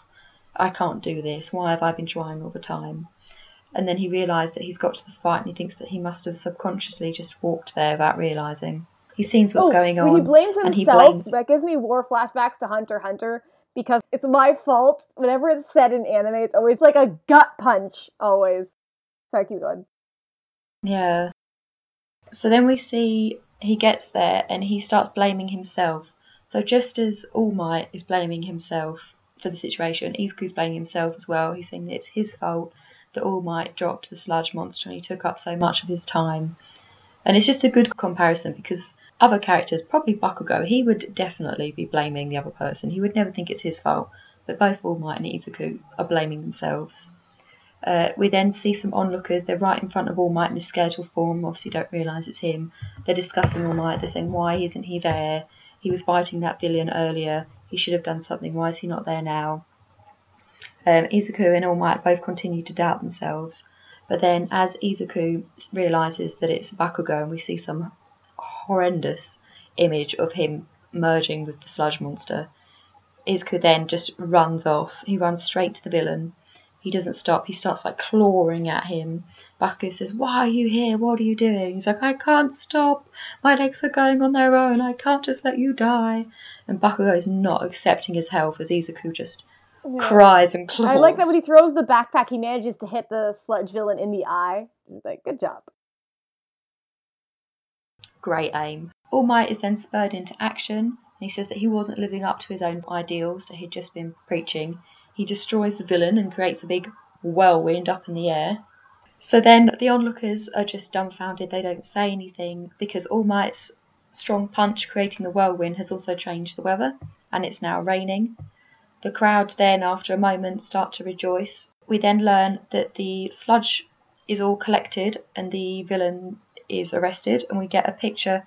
I can't do this. Why have I been trying all the time?" And then he realised that he's got to the fight, and he thinks that he must have subconsciously just walked there without realising. He sees what's Oh, going on, he blames and he himself, blames. that gives me war flashbacks to Hunter Hunter because it's my fault. Whenever it's said in anime, it's always like a gut punch. Always. Sorry, keep going. Yeah. So then we see he gets there and he starts blaming himself. So just as All Might is blaming himself for the situation, Izuku's blaming himself as well. He's saying that it's his fault that All Might dropped the sludge monster and he took up so much of his time. And it's just a good comparison because other characters, probably Bakugo, he would definitely be blaming the other person. He would never think it's his fault. But both All Might and Izuku are blaming themselves. Uh, we then see some onlookers. They're right in front of All Might in his skeletal form. Obviously, don't realise it's him. They're discussing All Might. They're saying, "Why isn't he there? He was fighting that villain earlier. He should have done something. Why is he not there now?" Um, Izuku and All Might both continue to doubt themselves. But then, as Izuku realises that it's Bakugo, and we see some horrendous image of him merging with the sludge monster, Izuku then just runs off. He runs straight to the villain. He doesn't stop. He starts like clawing at him. Bakugo says, Why are you here? What are you doing? He's like, I can't stop. My legs are going on their own. I can't just let you die. And Bakugo is not accepting his help as Izuku just Yeah. cries and claws. I like that when he throws the backpack, he manages to hit the sludge villain in the eye. He's like, good job. Great aim. All Might is then spurred into action, and he says that he wasn't living up to his own ideals that he'd just been preaching. He destroys the villain and creates a big whirlwind up in the air. So then the onlookers are just dumbfounded, they don't say anything because All Might's strong punch creating the whirlwind has also changed the weather, and it's now raining. The crowd then, after a moment, start to rejoice. We then learn that the sludge is all collected and the villain is arrested, and we get a picture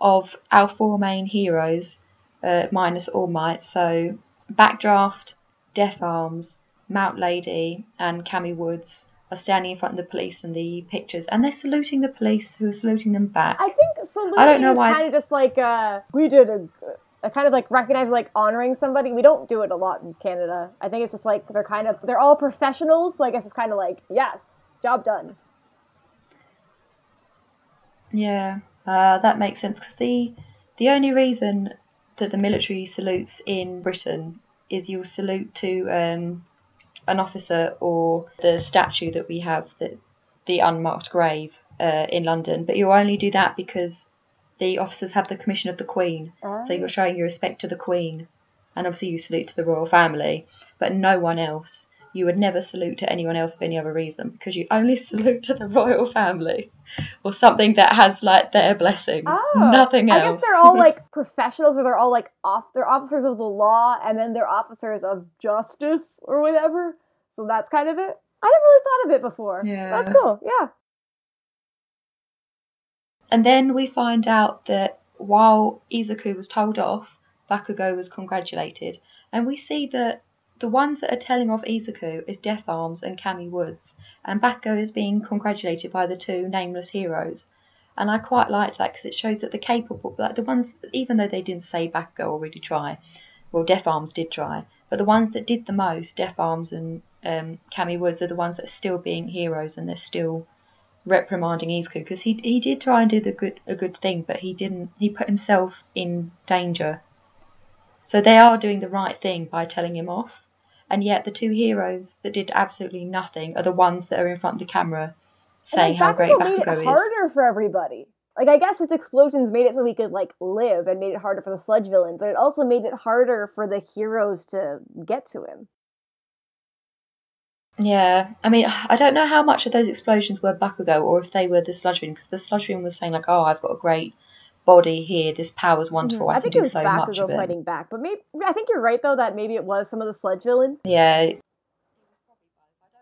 of our four main heroes, uh, minus All Might. So Backdraft, Death Arms, Mount Lady, and Kamui Woods are standing in front of the police in the pictures, and they're saluting the police, who are saluting them back. I think saluting I don't know is why- kind of just like uh, we did a, a kind of like recognize like honoring somebody. We don't do it a lot in Canada. I think it's just like they're kind of they're all professionals, so I guess it's kind of like yes, job done. Yeah, uh, that makes sense because the the only reason that the military salutes in Britain is you'll salute to um, an officer or the statue that we have, that the unmarked grave uh, in London, but you'll only do that because the officers have the commission of the Queen, so you're showing your respect to the Queen, and obviously you salute to the royal family, but no one else. You would never salute to anyone else for any other reason because you only <laughs> salute to the royal family or something that has like their blessing. Oh, Nothing else. I guess they're all <laughs> like professionals, or they're all like off. They're officers of the law, and then they're officers of justice or whatever. So that's kind of it. I never really thought of it before. Yeah. that's cool. Yeah. And then we find out that while Izuku was told off, Bakugo was congratulated. And we see that the ones that are telling off Izuku is Death Arms and Kamui Woods, and Bakugo is being congratulated by the two nameless heroes. And I quite liked that because it shows that the capable, like the ones, even though they didn't say Bakugo or really try, well, Death Arms did try, but the ones that did the most, Death Arms and um, Kamui Woods, are the ones that are still being heroes and they're still reprimanding Izuku because he he did try and do the good a good thing, but he didn't. He put himself in danger. So they are doing the right thing by telling him off, and yet the two heroes that did absolutely nothing are the ones that are in front of the camera saying And, how like, great Bakugo made it is. harder for everybody. Like I guess his explosions made it so we could like live and made it harder for the sludge villain, but it also made it harder for the heroes to get to him. Yeah, I mean, I don't know how much of those explosions were Bakugo or if they were the Sludge Villain, because the Sludge Villain was saying like, "Oh, I've got a great body here. This power's wonderful. Mhm. I, I can think do it was so much of it." fighting back, but maybe I think you're right though that maybe it was some of the sludge villain. Yeah,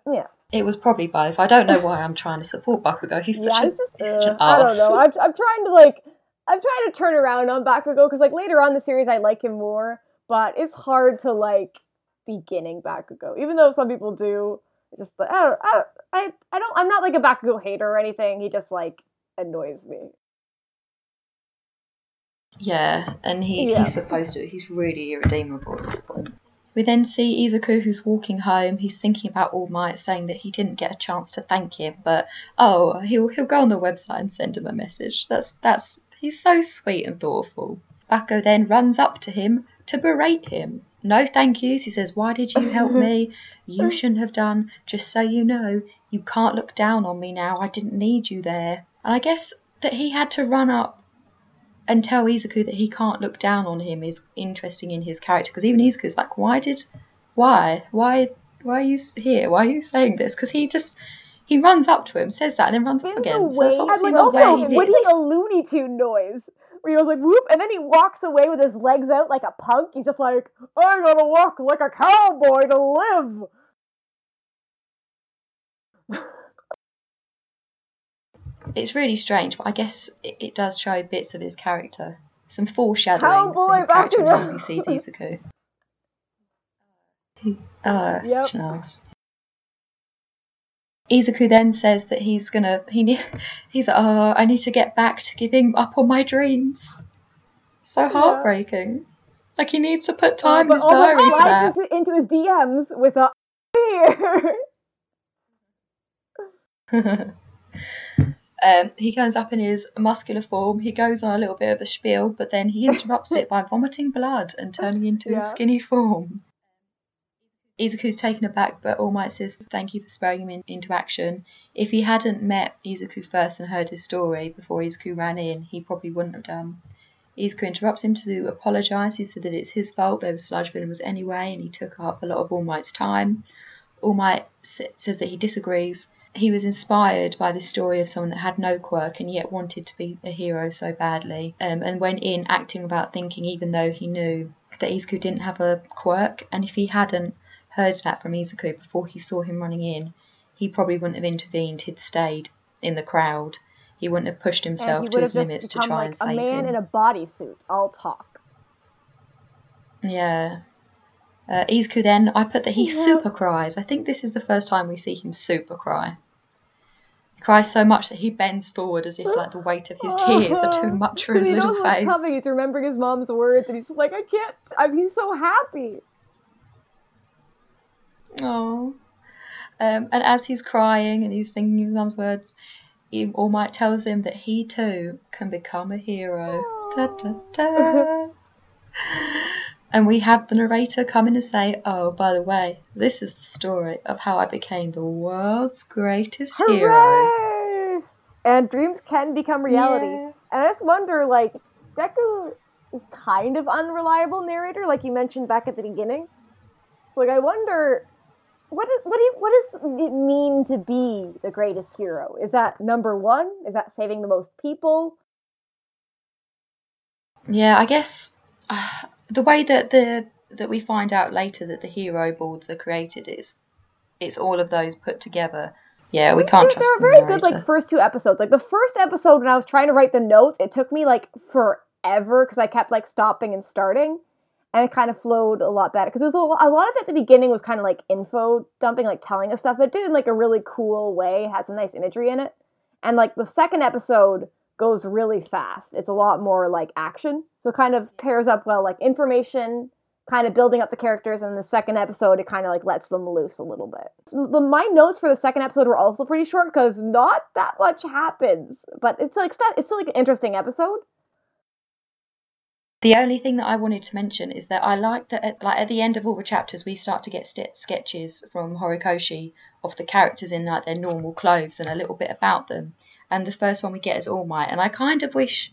Yeah, it was probably both. I don't know why I'm trying to support Bakugo. He's such yeah. a He's just he's such uh, an I don't know. I'm I'm trying to like I'm trying to turn around on Bakugo because like later on in the series I like him more, but it's hard to like beginning Bakugo, even though some people do. Just like, I don't I, I I don't I'm not like a Bakugo hater or anything. He just like annoys me. Yeah, and he, Yeah. he's supposed to. He's really irredeemable at this point. We then see Izuku who's walking home. He's thinking about All Might, saying that he didn't get a chance to thank him, but oh, he'll he'll go on the website and send him a message. That's that's he's so sweet and thoughtful. Bako then runs up to him to berate him. No thank yous, he says. Why did you help me? You <laughs> shouldn't have done. Just so you know, you can't look down on me now. I didn't need you there. And I guess that he had to run up and tell Izuku that he can't look down on him is interesting in his character because even Izuku's like, why did, why, why, why are you here? Why are you saying this? Because he just he runs up to him, says that, and then runs the again. So way, it's obviously like not also where he when lives. a Looney Tune noise, where he was like whoop, and then he walks away with his legs out like a punk. He's just like, I gotta walk like a cowboy to live. It's really strange, but I guess it, it does show bits of his character. Some foreshadowing Cowboy for his character he sees Izuku. He, oh, Yep. such an ass. Izuku then says that he's gonna he <laughs> he's like, oh I need to get back to giving up on my dreams. So heartbreaking. Like he needs to put oh, time in his diary for that. into his DMs with a <laughs> here. <laughs> um, he comes up in his muscular form. He goes on a little bit of a spiel, but then he interrupts it by vomiting blood and turning into his Yeah. skinny form. Izuku's taken aback, but All Might says thank you for spurring him in, into action. If he hadn't met Izuku first and heard his story before Izuku ran in, he probably wouldn't have done. Izuku interrupts him to apologise. He said that it's his fault, there was sludge villains anyway, and he took up a lot of All Might's time. All Might s- says that he disagrees. He was inspired by this story of someone that had no quirk and yet wanted to be a hero so badly, um, and went in acting without thinking, even though he knew that Izuku didn't have a quirk. And if he hadn't heard that from Izuku before he saw him running in, he probably wouldn't have intervened. He'd stayed in the crowd. he wouldn't have pushed himself to his limits to try like and a save man him. in a bodysuit, all talk. Yeah. Uh, Izuku then, I put that he Yeah. super cries. I think this is the first time we see him super cry. He cries so much that he bends forward as if like the weight of his <laughs> tears are too much for his he little knows what's face. coming. He's remembering his mom's words, and he's like, I can't. I'm, he's so happy. Oh. Um, and as he's crying and he's thinking his mom's words, he, All Might tells him that he too can become a hero. Ta ta ta. And we have the narrator come in and say, Oh, by the way, this is the story of how I became the world's greatest hero. Hooray! And dreams can become reality. Yeah. And I just wonder, like, Deku is kind of unreliable narrator, like you mentioned back at the beginning. So, like, I wonder, what is, what do you, what does it mean to be the greatest hero? Is that number one? Is that saving the most people? Yeah, I guess <sighs> uh, the way that the that we find out later that the hero boards are created is it's all of those put together. Yeah, we can't trust they're the very narrator. good, like first two episodes. Like the first episode, when I was trying to write the notes, it took me like forever because I kept like stopping and starting, and it kind of flowed a lot better. Because a, a lot of it at the beginning was kind of like info dumping, like telling us stuff, but it did in like a really cool way. Had some nice imagery in it, and like the second episode goes really fast. It's a lot more like action, so kind of pairs up well, like information kind of building up the characters and the second episode it kind of like lets them loose a little bit So my notes for the second episode were also pretty short because not that much happens but it's like stuff it's still like an interesting episode The only thing that I wanted to mention is that I like that at, like at the end of all the chapters we start to get st- sketches from Horikoshi of the characters in like their normal clothes and a little bit about them. And the first one we get is All Might, and I kind of wish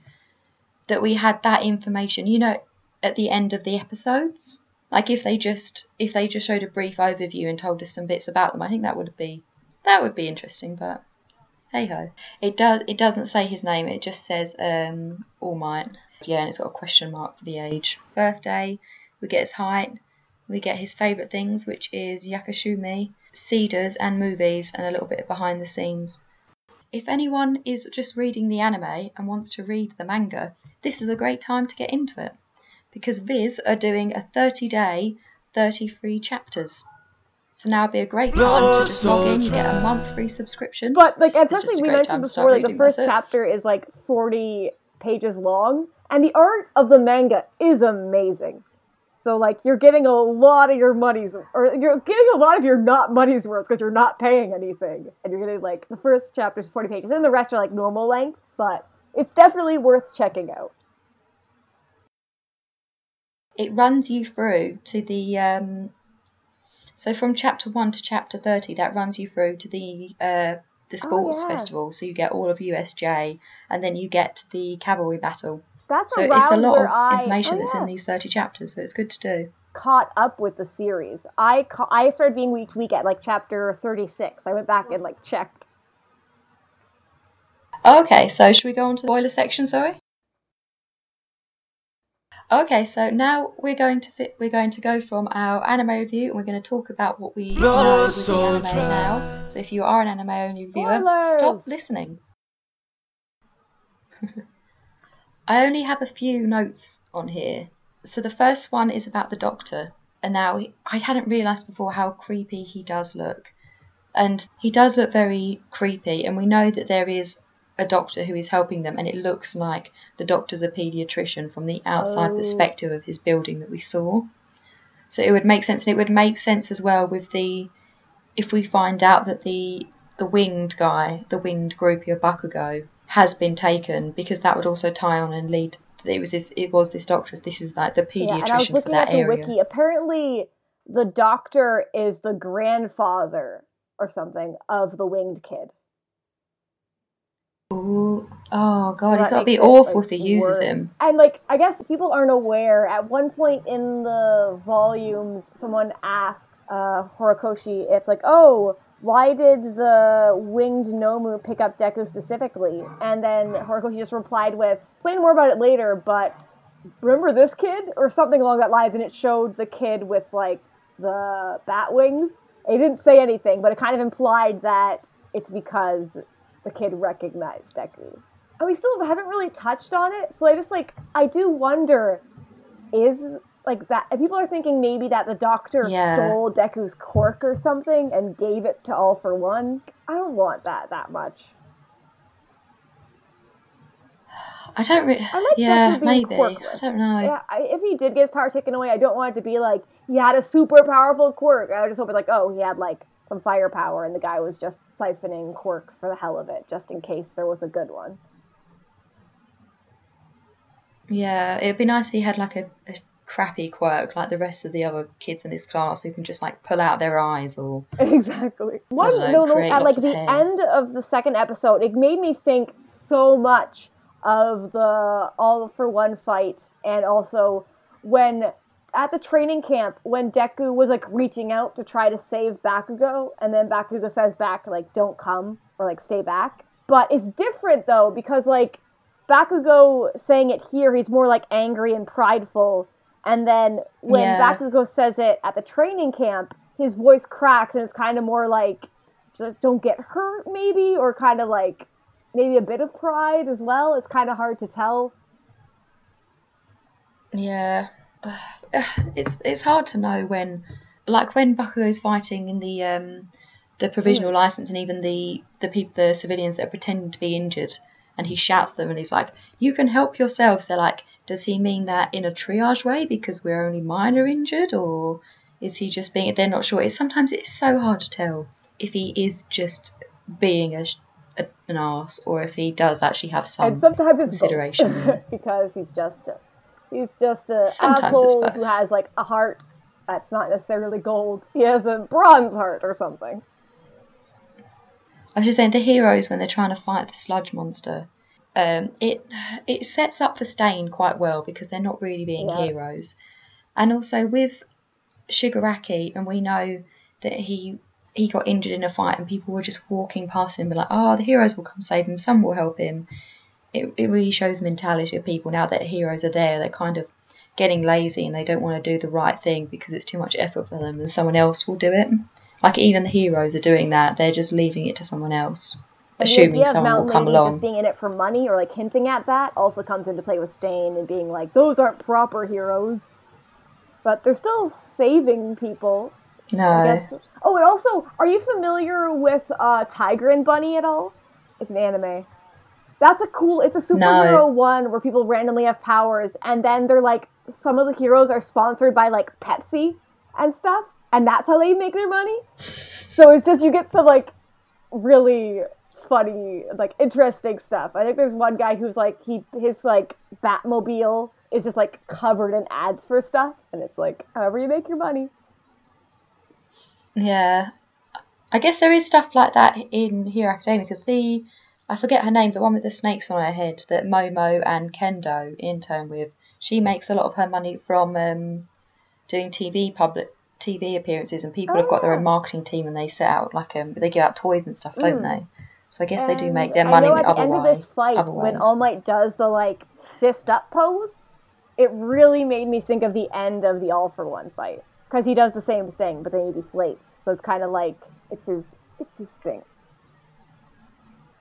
that we had that information, you know, at the end of the episodes. Like if they just if they just showed a brief overview and told us some bits about them, I think that would be that would be interesting. But hey ho, it does it doesn't say his name. It just says um, All Might. Yeah, and it's got a question mark for the age. Birthday, we get his height, we get his favourite things, which is Yakushima, cedars and movies, and a little bit of behind the scenes. If anyone is just reading the anime and wants to read the manga, this is a great time to get into it. Because Viz are doing a 30 day, 33 chapters. So now would be a great time to just log in, you get a month free subscription. but like This is especially we mentioned before like the first chapter is like 40 pages long and the art of the manga is amazing so like you're getting a lot of your money's or you're getting a lot of your not money's worth because you're not paying anything. And you're getting like the first chapter is 40 pages and the rest are like normal length but it's definitely worth checking out. It runs you through to the um, so from chapter 1 to chapter 30 that runs you through to the uh, the sports yeah. festival. So you get all of USJ and then you get to the cavalry battle that's so around it's a lot where of I information oh, that's yeah. in these 30 chapters so it's good to do. Caught up with the series. I ca- I started being week to week at like chapter 36 I went back and like checked. Okay so should we go on to the spoiler section sorry? Okay so now we're going to fit, we're going to go from our anime review and we're going to talk about what we know with the anime now. So if you are an anime only viewer Spoilers! stop listening <laughs> I only have a few notes on here. So the first one is about the doctor, and now I hadn't realised before how creepy he does look, and he does look very creepy. And we know that there is a doctor who is helping them, and it looks like the doctor's a paediatrician from the outside Oh. perspective of his building that we saw. So it would make sense, and it would make sense as well with the if we find out that the the winged guy, the winged groupie of Bakugo, has been taken, because that would also tie on and lead. To, it was this, it was this doctor. This is like the Yeah, and I was pediatrician for that at the area. wiki. Apparently, the doctor is the grandfather or something of the winged kid. Ooh, oh So god, it's that gotta be awful like, if he uses worse. him. And like, I guess people aren't aware. At one point in the volumes, someone asked uh, Horikoshi if like, oh, why did the winged Nomu pick up Deku specifically? And then Horikoshi just replied with, explain more about it later, but remember this kid or something along that lines. And it showed the kid with like the bat wings. It didn't say anything, but it kind of implied that it's because the kid recognized Deku. And we still haven't really touched on it, so I just like I do wonder is like that and people are thinking maybe that the doctor Yeah. stole Deku's quirk or something and gave it to all for one. I don't want that that much. I don't really. I like yeah, Deku being maybe. quirkless. I don't know. Yeah, I, if he did get his power taken away, I don't want it to be like he had a super powerful quirk. I just hope it like, oh, he had like some firepower, and the guy was just siphoning quirks for the hell of it, just in case there was a good one. Yeah, it'd be nice if he had like a, a crappy quirk like the rest of the other kids in his class who can just like pull out their eyes or <laughs> exactly. One know, no, no, at like the hair. end of the second episode, it made me think so much of the All for One fight, and also when at the training camp when Deku was like reaching out to try to save Bakugo, and then Bakugo says back like "Don't come" or like "Stay back." But it's different though because like Bakugo saying it here, he's more like angry and prideful. And then when Yeah. Bakugo says it at the training camp, his voice cracks and it's kind of more like, don't get hurt, maybe, or kind of like maybe a bit of pride as well. It's kind of hard to tell. yeah. <sighs> It's it's hard to know when like when Bakugo's fighting in the um the provisional Mm. license and even the the people the civilians that are pretending to be injured and he shouts them and he's like you can help yourselves they're like does he mean that in a triage way because we're only minor injured or is he just being they're not sure it's sometimes it's so hard to tell if he is just being a, a an ass or if he does actually have some and sometimes it's consideration. <laughs> because he's just a, he's just a Sometimes asshole who has like a heart that's not necessarily gold. He has a bronze heart or something. I was just saying the heroes when they're trying to fight the sludge monster. Um, it it sets up for stain quite well because they're not really being Yeah. heroes, and also with Shigaraki, and we know that he he got injured in a fight, and people were just walking past him, be like, "Oh, the heroes will come save him. Some will help him." It it really shows the mentality of people now that heroes are there. They're kind of getting lazy and they don't want to do the right thing because it's too much effort for them, and someone else will do it. Like even the heroes are doing that; they're just leaving it to someone else, the assuming idea of someone will Mountain come Lady along. just being in it for money or like hinting at that also comes into play with Stain and being like, those aren't proper heroes. But they're still saving people. No. Oh, and also, are you familiar with uh, Tiger and Bunny at all? It's an anime. That's a cool. It's a superhero one where people randomly have powers, and then they're like, some of the heroes are sponsored by like Pepsi and stuff, and that's how they make their money. So it's just you get some like really funny, like interesting stuff. I think there's one guy who's like he his like Batmobile is just like covered in ads for stuff, and it's like however you make your money. yeah. I guess there is stuff like that in Hero Academia because the I forget her name, the one with the snakes on her head that Momo and Kendo intern with. She makes a lot of her money from um, doing TV public TV appearances, and people have got their Ah. own marketing team, and they set out like um, they give out toys and stuff, don't Mm. they? So I guess they do make their I money know at the end of this fight, when. All Might does the like fist up pose, it really made me think of the end of the All for One fight because he does the same thing, but then he deflates. So it's kind of like it's his it's his thing.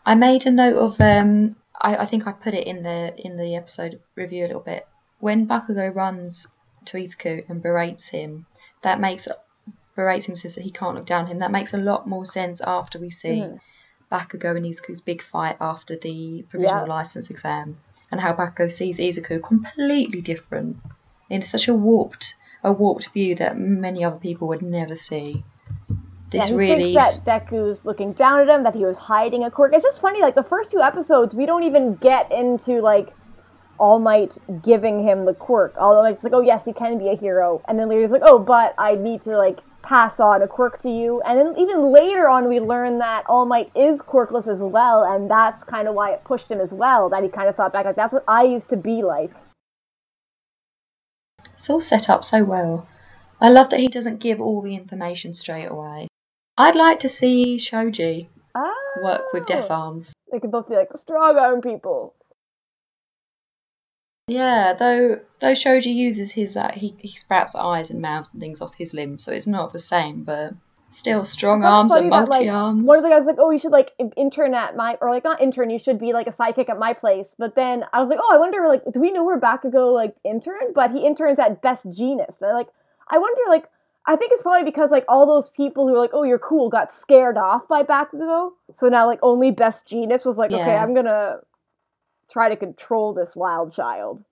I made a note of um I, I think I put it in the in the episode review a little bit. When Bakugo runs to Izuku and berates him, that makes berates him says that he can't look down him. That makes a lot more sense after we see Mhm. Bakugo and Izuku's big fight after the provisional Yeah. license exam and how Bakugo sees Izuku completely different in such a warped a warped view that many other people would never see. This yeah, he really thinks that Deku's looking down at him, that he was hiding a quirk. It's just funny, like the first two episodes, we don't even get into like All Might giving him the quirk. Although it's like, oh yes, you can be a hero, and then later he's like, oh, but I need to like pass on a quirk to you. And then even later on, we learn that All Might is quirkless as well, and that's kind of why it pushed him as well. That he kind of thought back, like that's what I used to be like. It's all set up so well. I love that he doesn't give all the information straight away. I'd like to see Shoji Ah, work with Death Arms. They could both be like strong arm people. Yeah, though though Shoji uses his uh, he he sprouts eyes and mouths and things off his limbs, so it's not the same. But Still strong arms and that, like, multi arms. One of the guys like, oh, you should like intern at my, or like not intern, you should be like a sidekick at my place. But then I was like, oh, I wonder, like, do we know where Bakugo like interned? But he interns at Best Jeanist. And I like, I wonder, like, I think it's probably because like all those people who were like, oh, you're cool, got scared off by Bakugo. So now like only Best Jeanist was like, okay, I'm gonna try to control this wild child.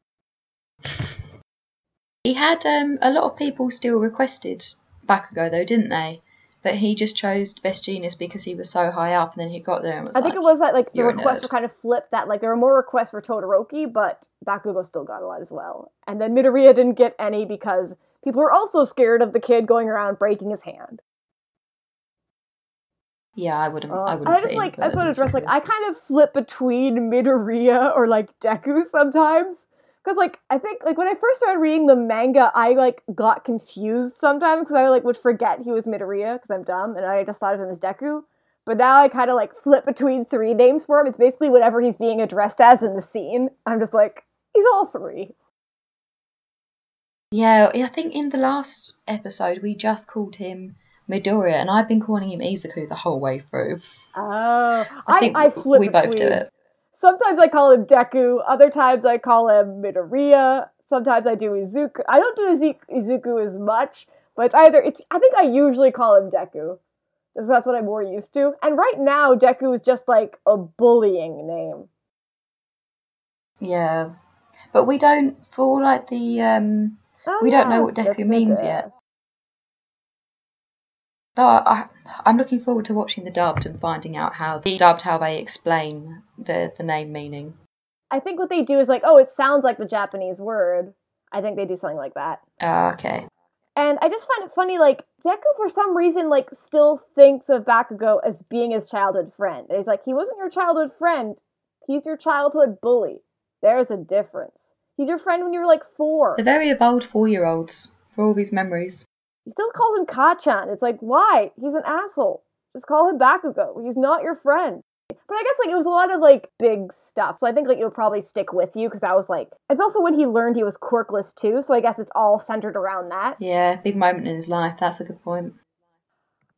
He had um, a lot of people still requested Bakugo though, didn't they? But he just chose Best Jeanist because he was so high up, and then he got there and was I like, think it was that like the requests were kind of flipped. That like there were more requests for Todoroki, but Bakugo still got a lot as well. And then Midoriya didn't get any because people were also scared of the kid going around breaking his hand. "Yeah, I wouldn't. Uh, I and wouldn't." I just like I just want to Burton like I kind of flip between Midoriya or like Deku sometimes. Cause like I think like when I first started reading the manga, I like got confused sometimes because I like would forget he was Midoriya because I'm dumb and I just thought of him as Deku. But now I kind of like flip between three names for him. It's basically whatever he's being addressed as in the scene. I'm just like he's all three. Yeah, I think in the last episode we just called him Midoriya, and I've been calling him Izuku the whole way through. Oh, I think I flip we both do it. Sometimes I call him Deku. Other times I call him Midoriya. Sometimes I do Izuku. I don't do Izuku as much, but it's either it's. I think I usually call him Deku, because that's what I'm more used to. And right now, Deku is just like a bullying name. Yeah, but we don't for like the um. Oh, We don't know what Deku means yet. Though I, I'm looking forward to watching the dubbed and finding out how the dubbed how they explain the the name meaning. I think what they do is like, oh, it sounds like the Japanese word. I think they do something like that. Ah, okay. And I just find it funny, like, Deku for some reason, like, still thinks of Bakugo as being his childhood friend. And he's like, he wasn't your childhood friend. He's your childhood bully. There's a difference. He's your friend when you were like four. They're very evolved four year olds for all these memories. He still calls him Kacchan. It's like, why? He's an asshole. Just call him Bakugo. He's not your friend. But I guess like it was a lot of like big stuff. So I think like it would probably stick with you because that was like it's also when he learned he was quirkless too. So I guess it's all centered around that. Yeah, big moment in his life. That's a good point.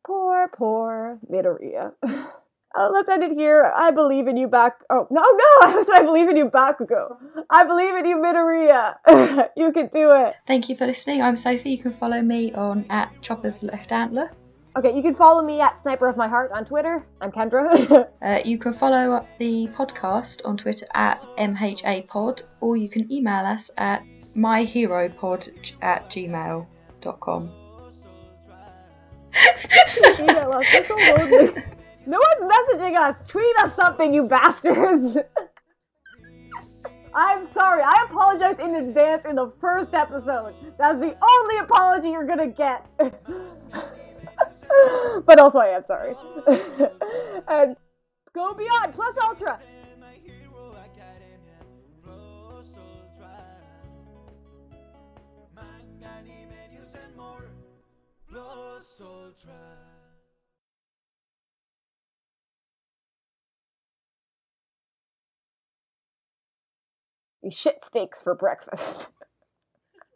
Poor, poor Midoriya. <laughs> Oh, let's end it here. I believe in you, back. Oh no, no! <laughs> I was I believe in you, Bakugo. I believe in you, Midoriya. <laughs> you can do it. Thank you for listening. I'm Sophie. You can follow me on at Chopper's Left Antler. Okay, you can follow me at Sniper of My Heart on Twitter. I'm Kendra. <laughs> Uh, you can follow up the podcast on Twitter at MHAPod, or you can email us at myheropod at gmail.com. Us. We're so lonely. No one's messaging us. Tweet us something, you bastards. <laughs> I'm sorry. I apologize in advance in the first episode. That's the only apology you're gonna get. <laughs> but also, I am sorry. <laughs> and go beyond plus ultra. Academia Shit steaks for breakfast.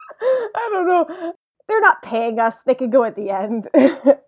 <laughs> I don't know. They're not paying us. They could go at the end. <laughs>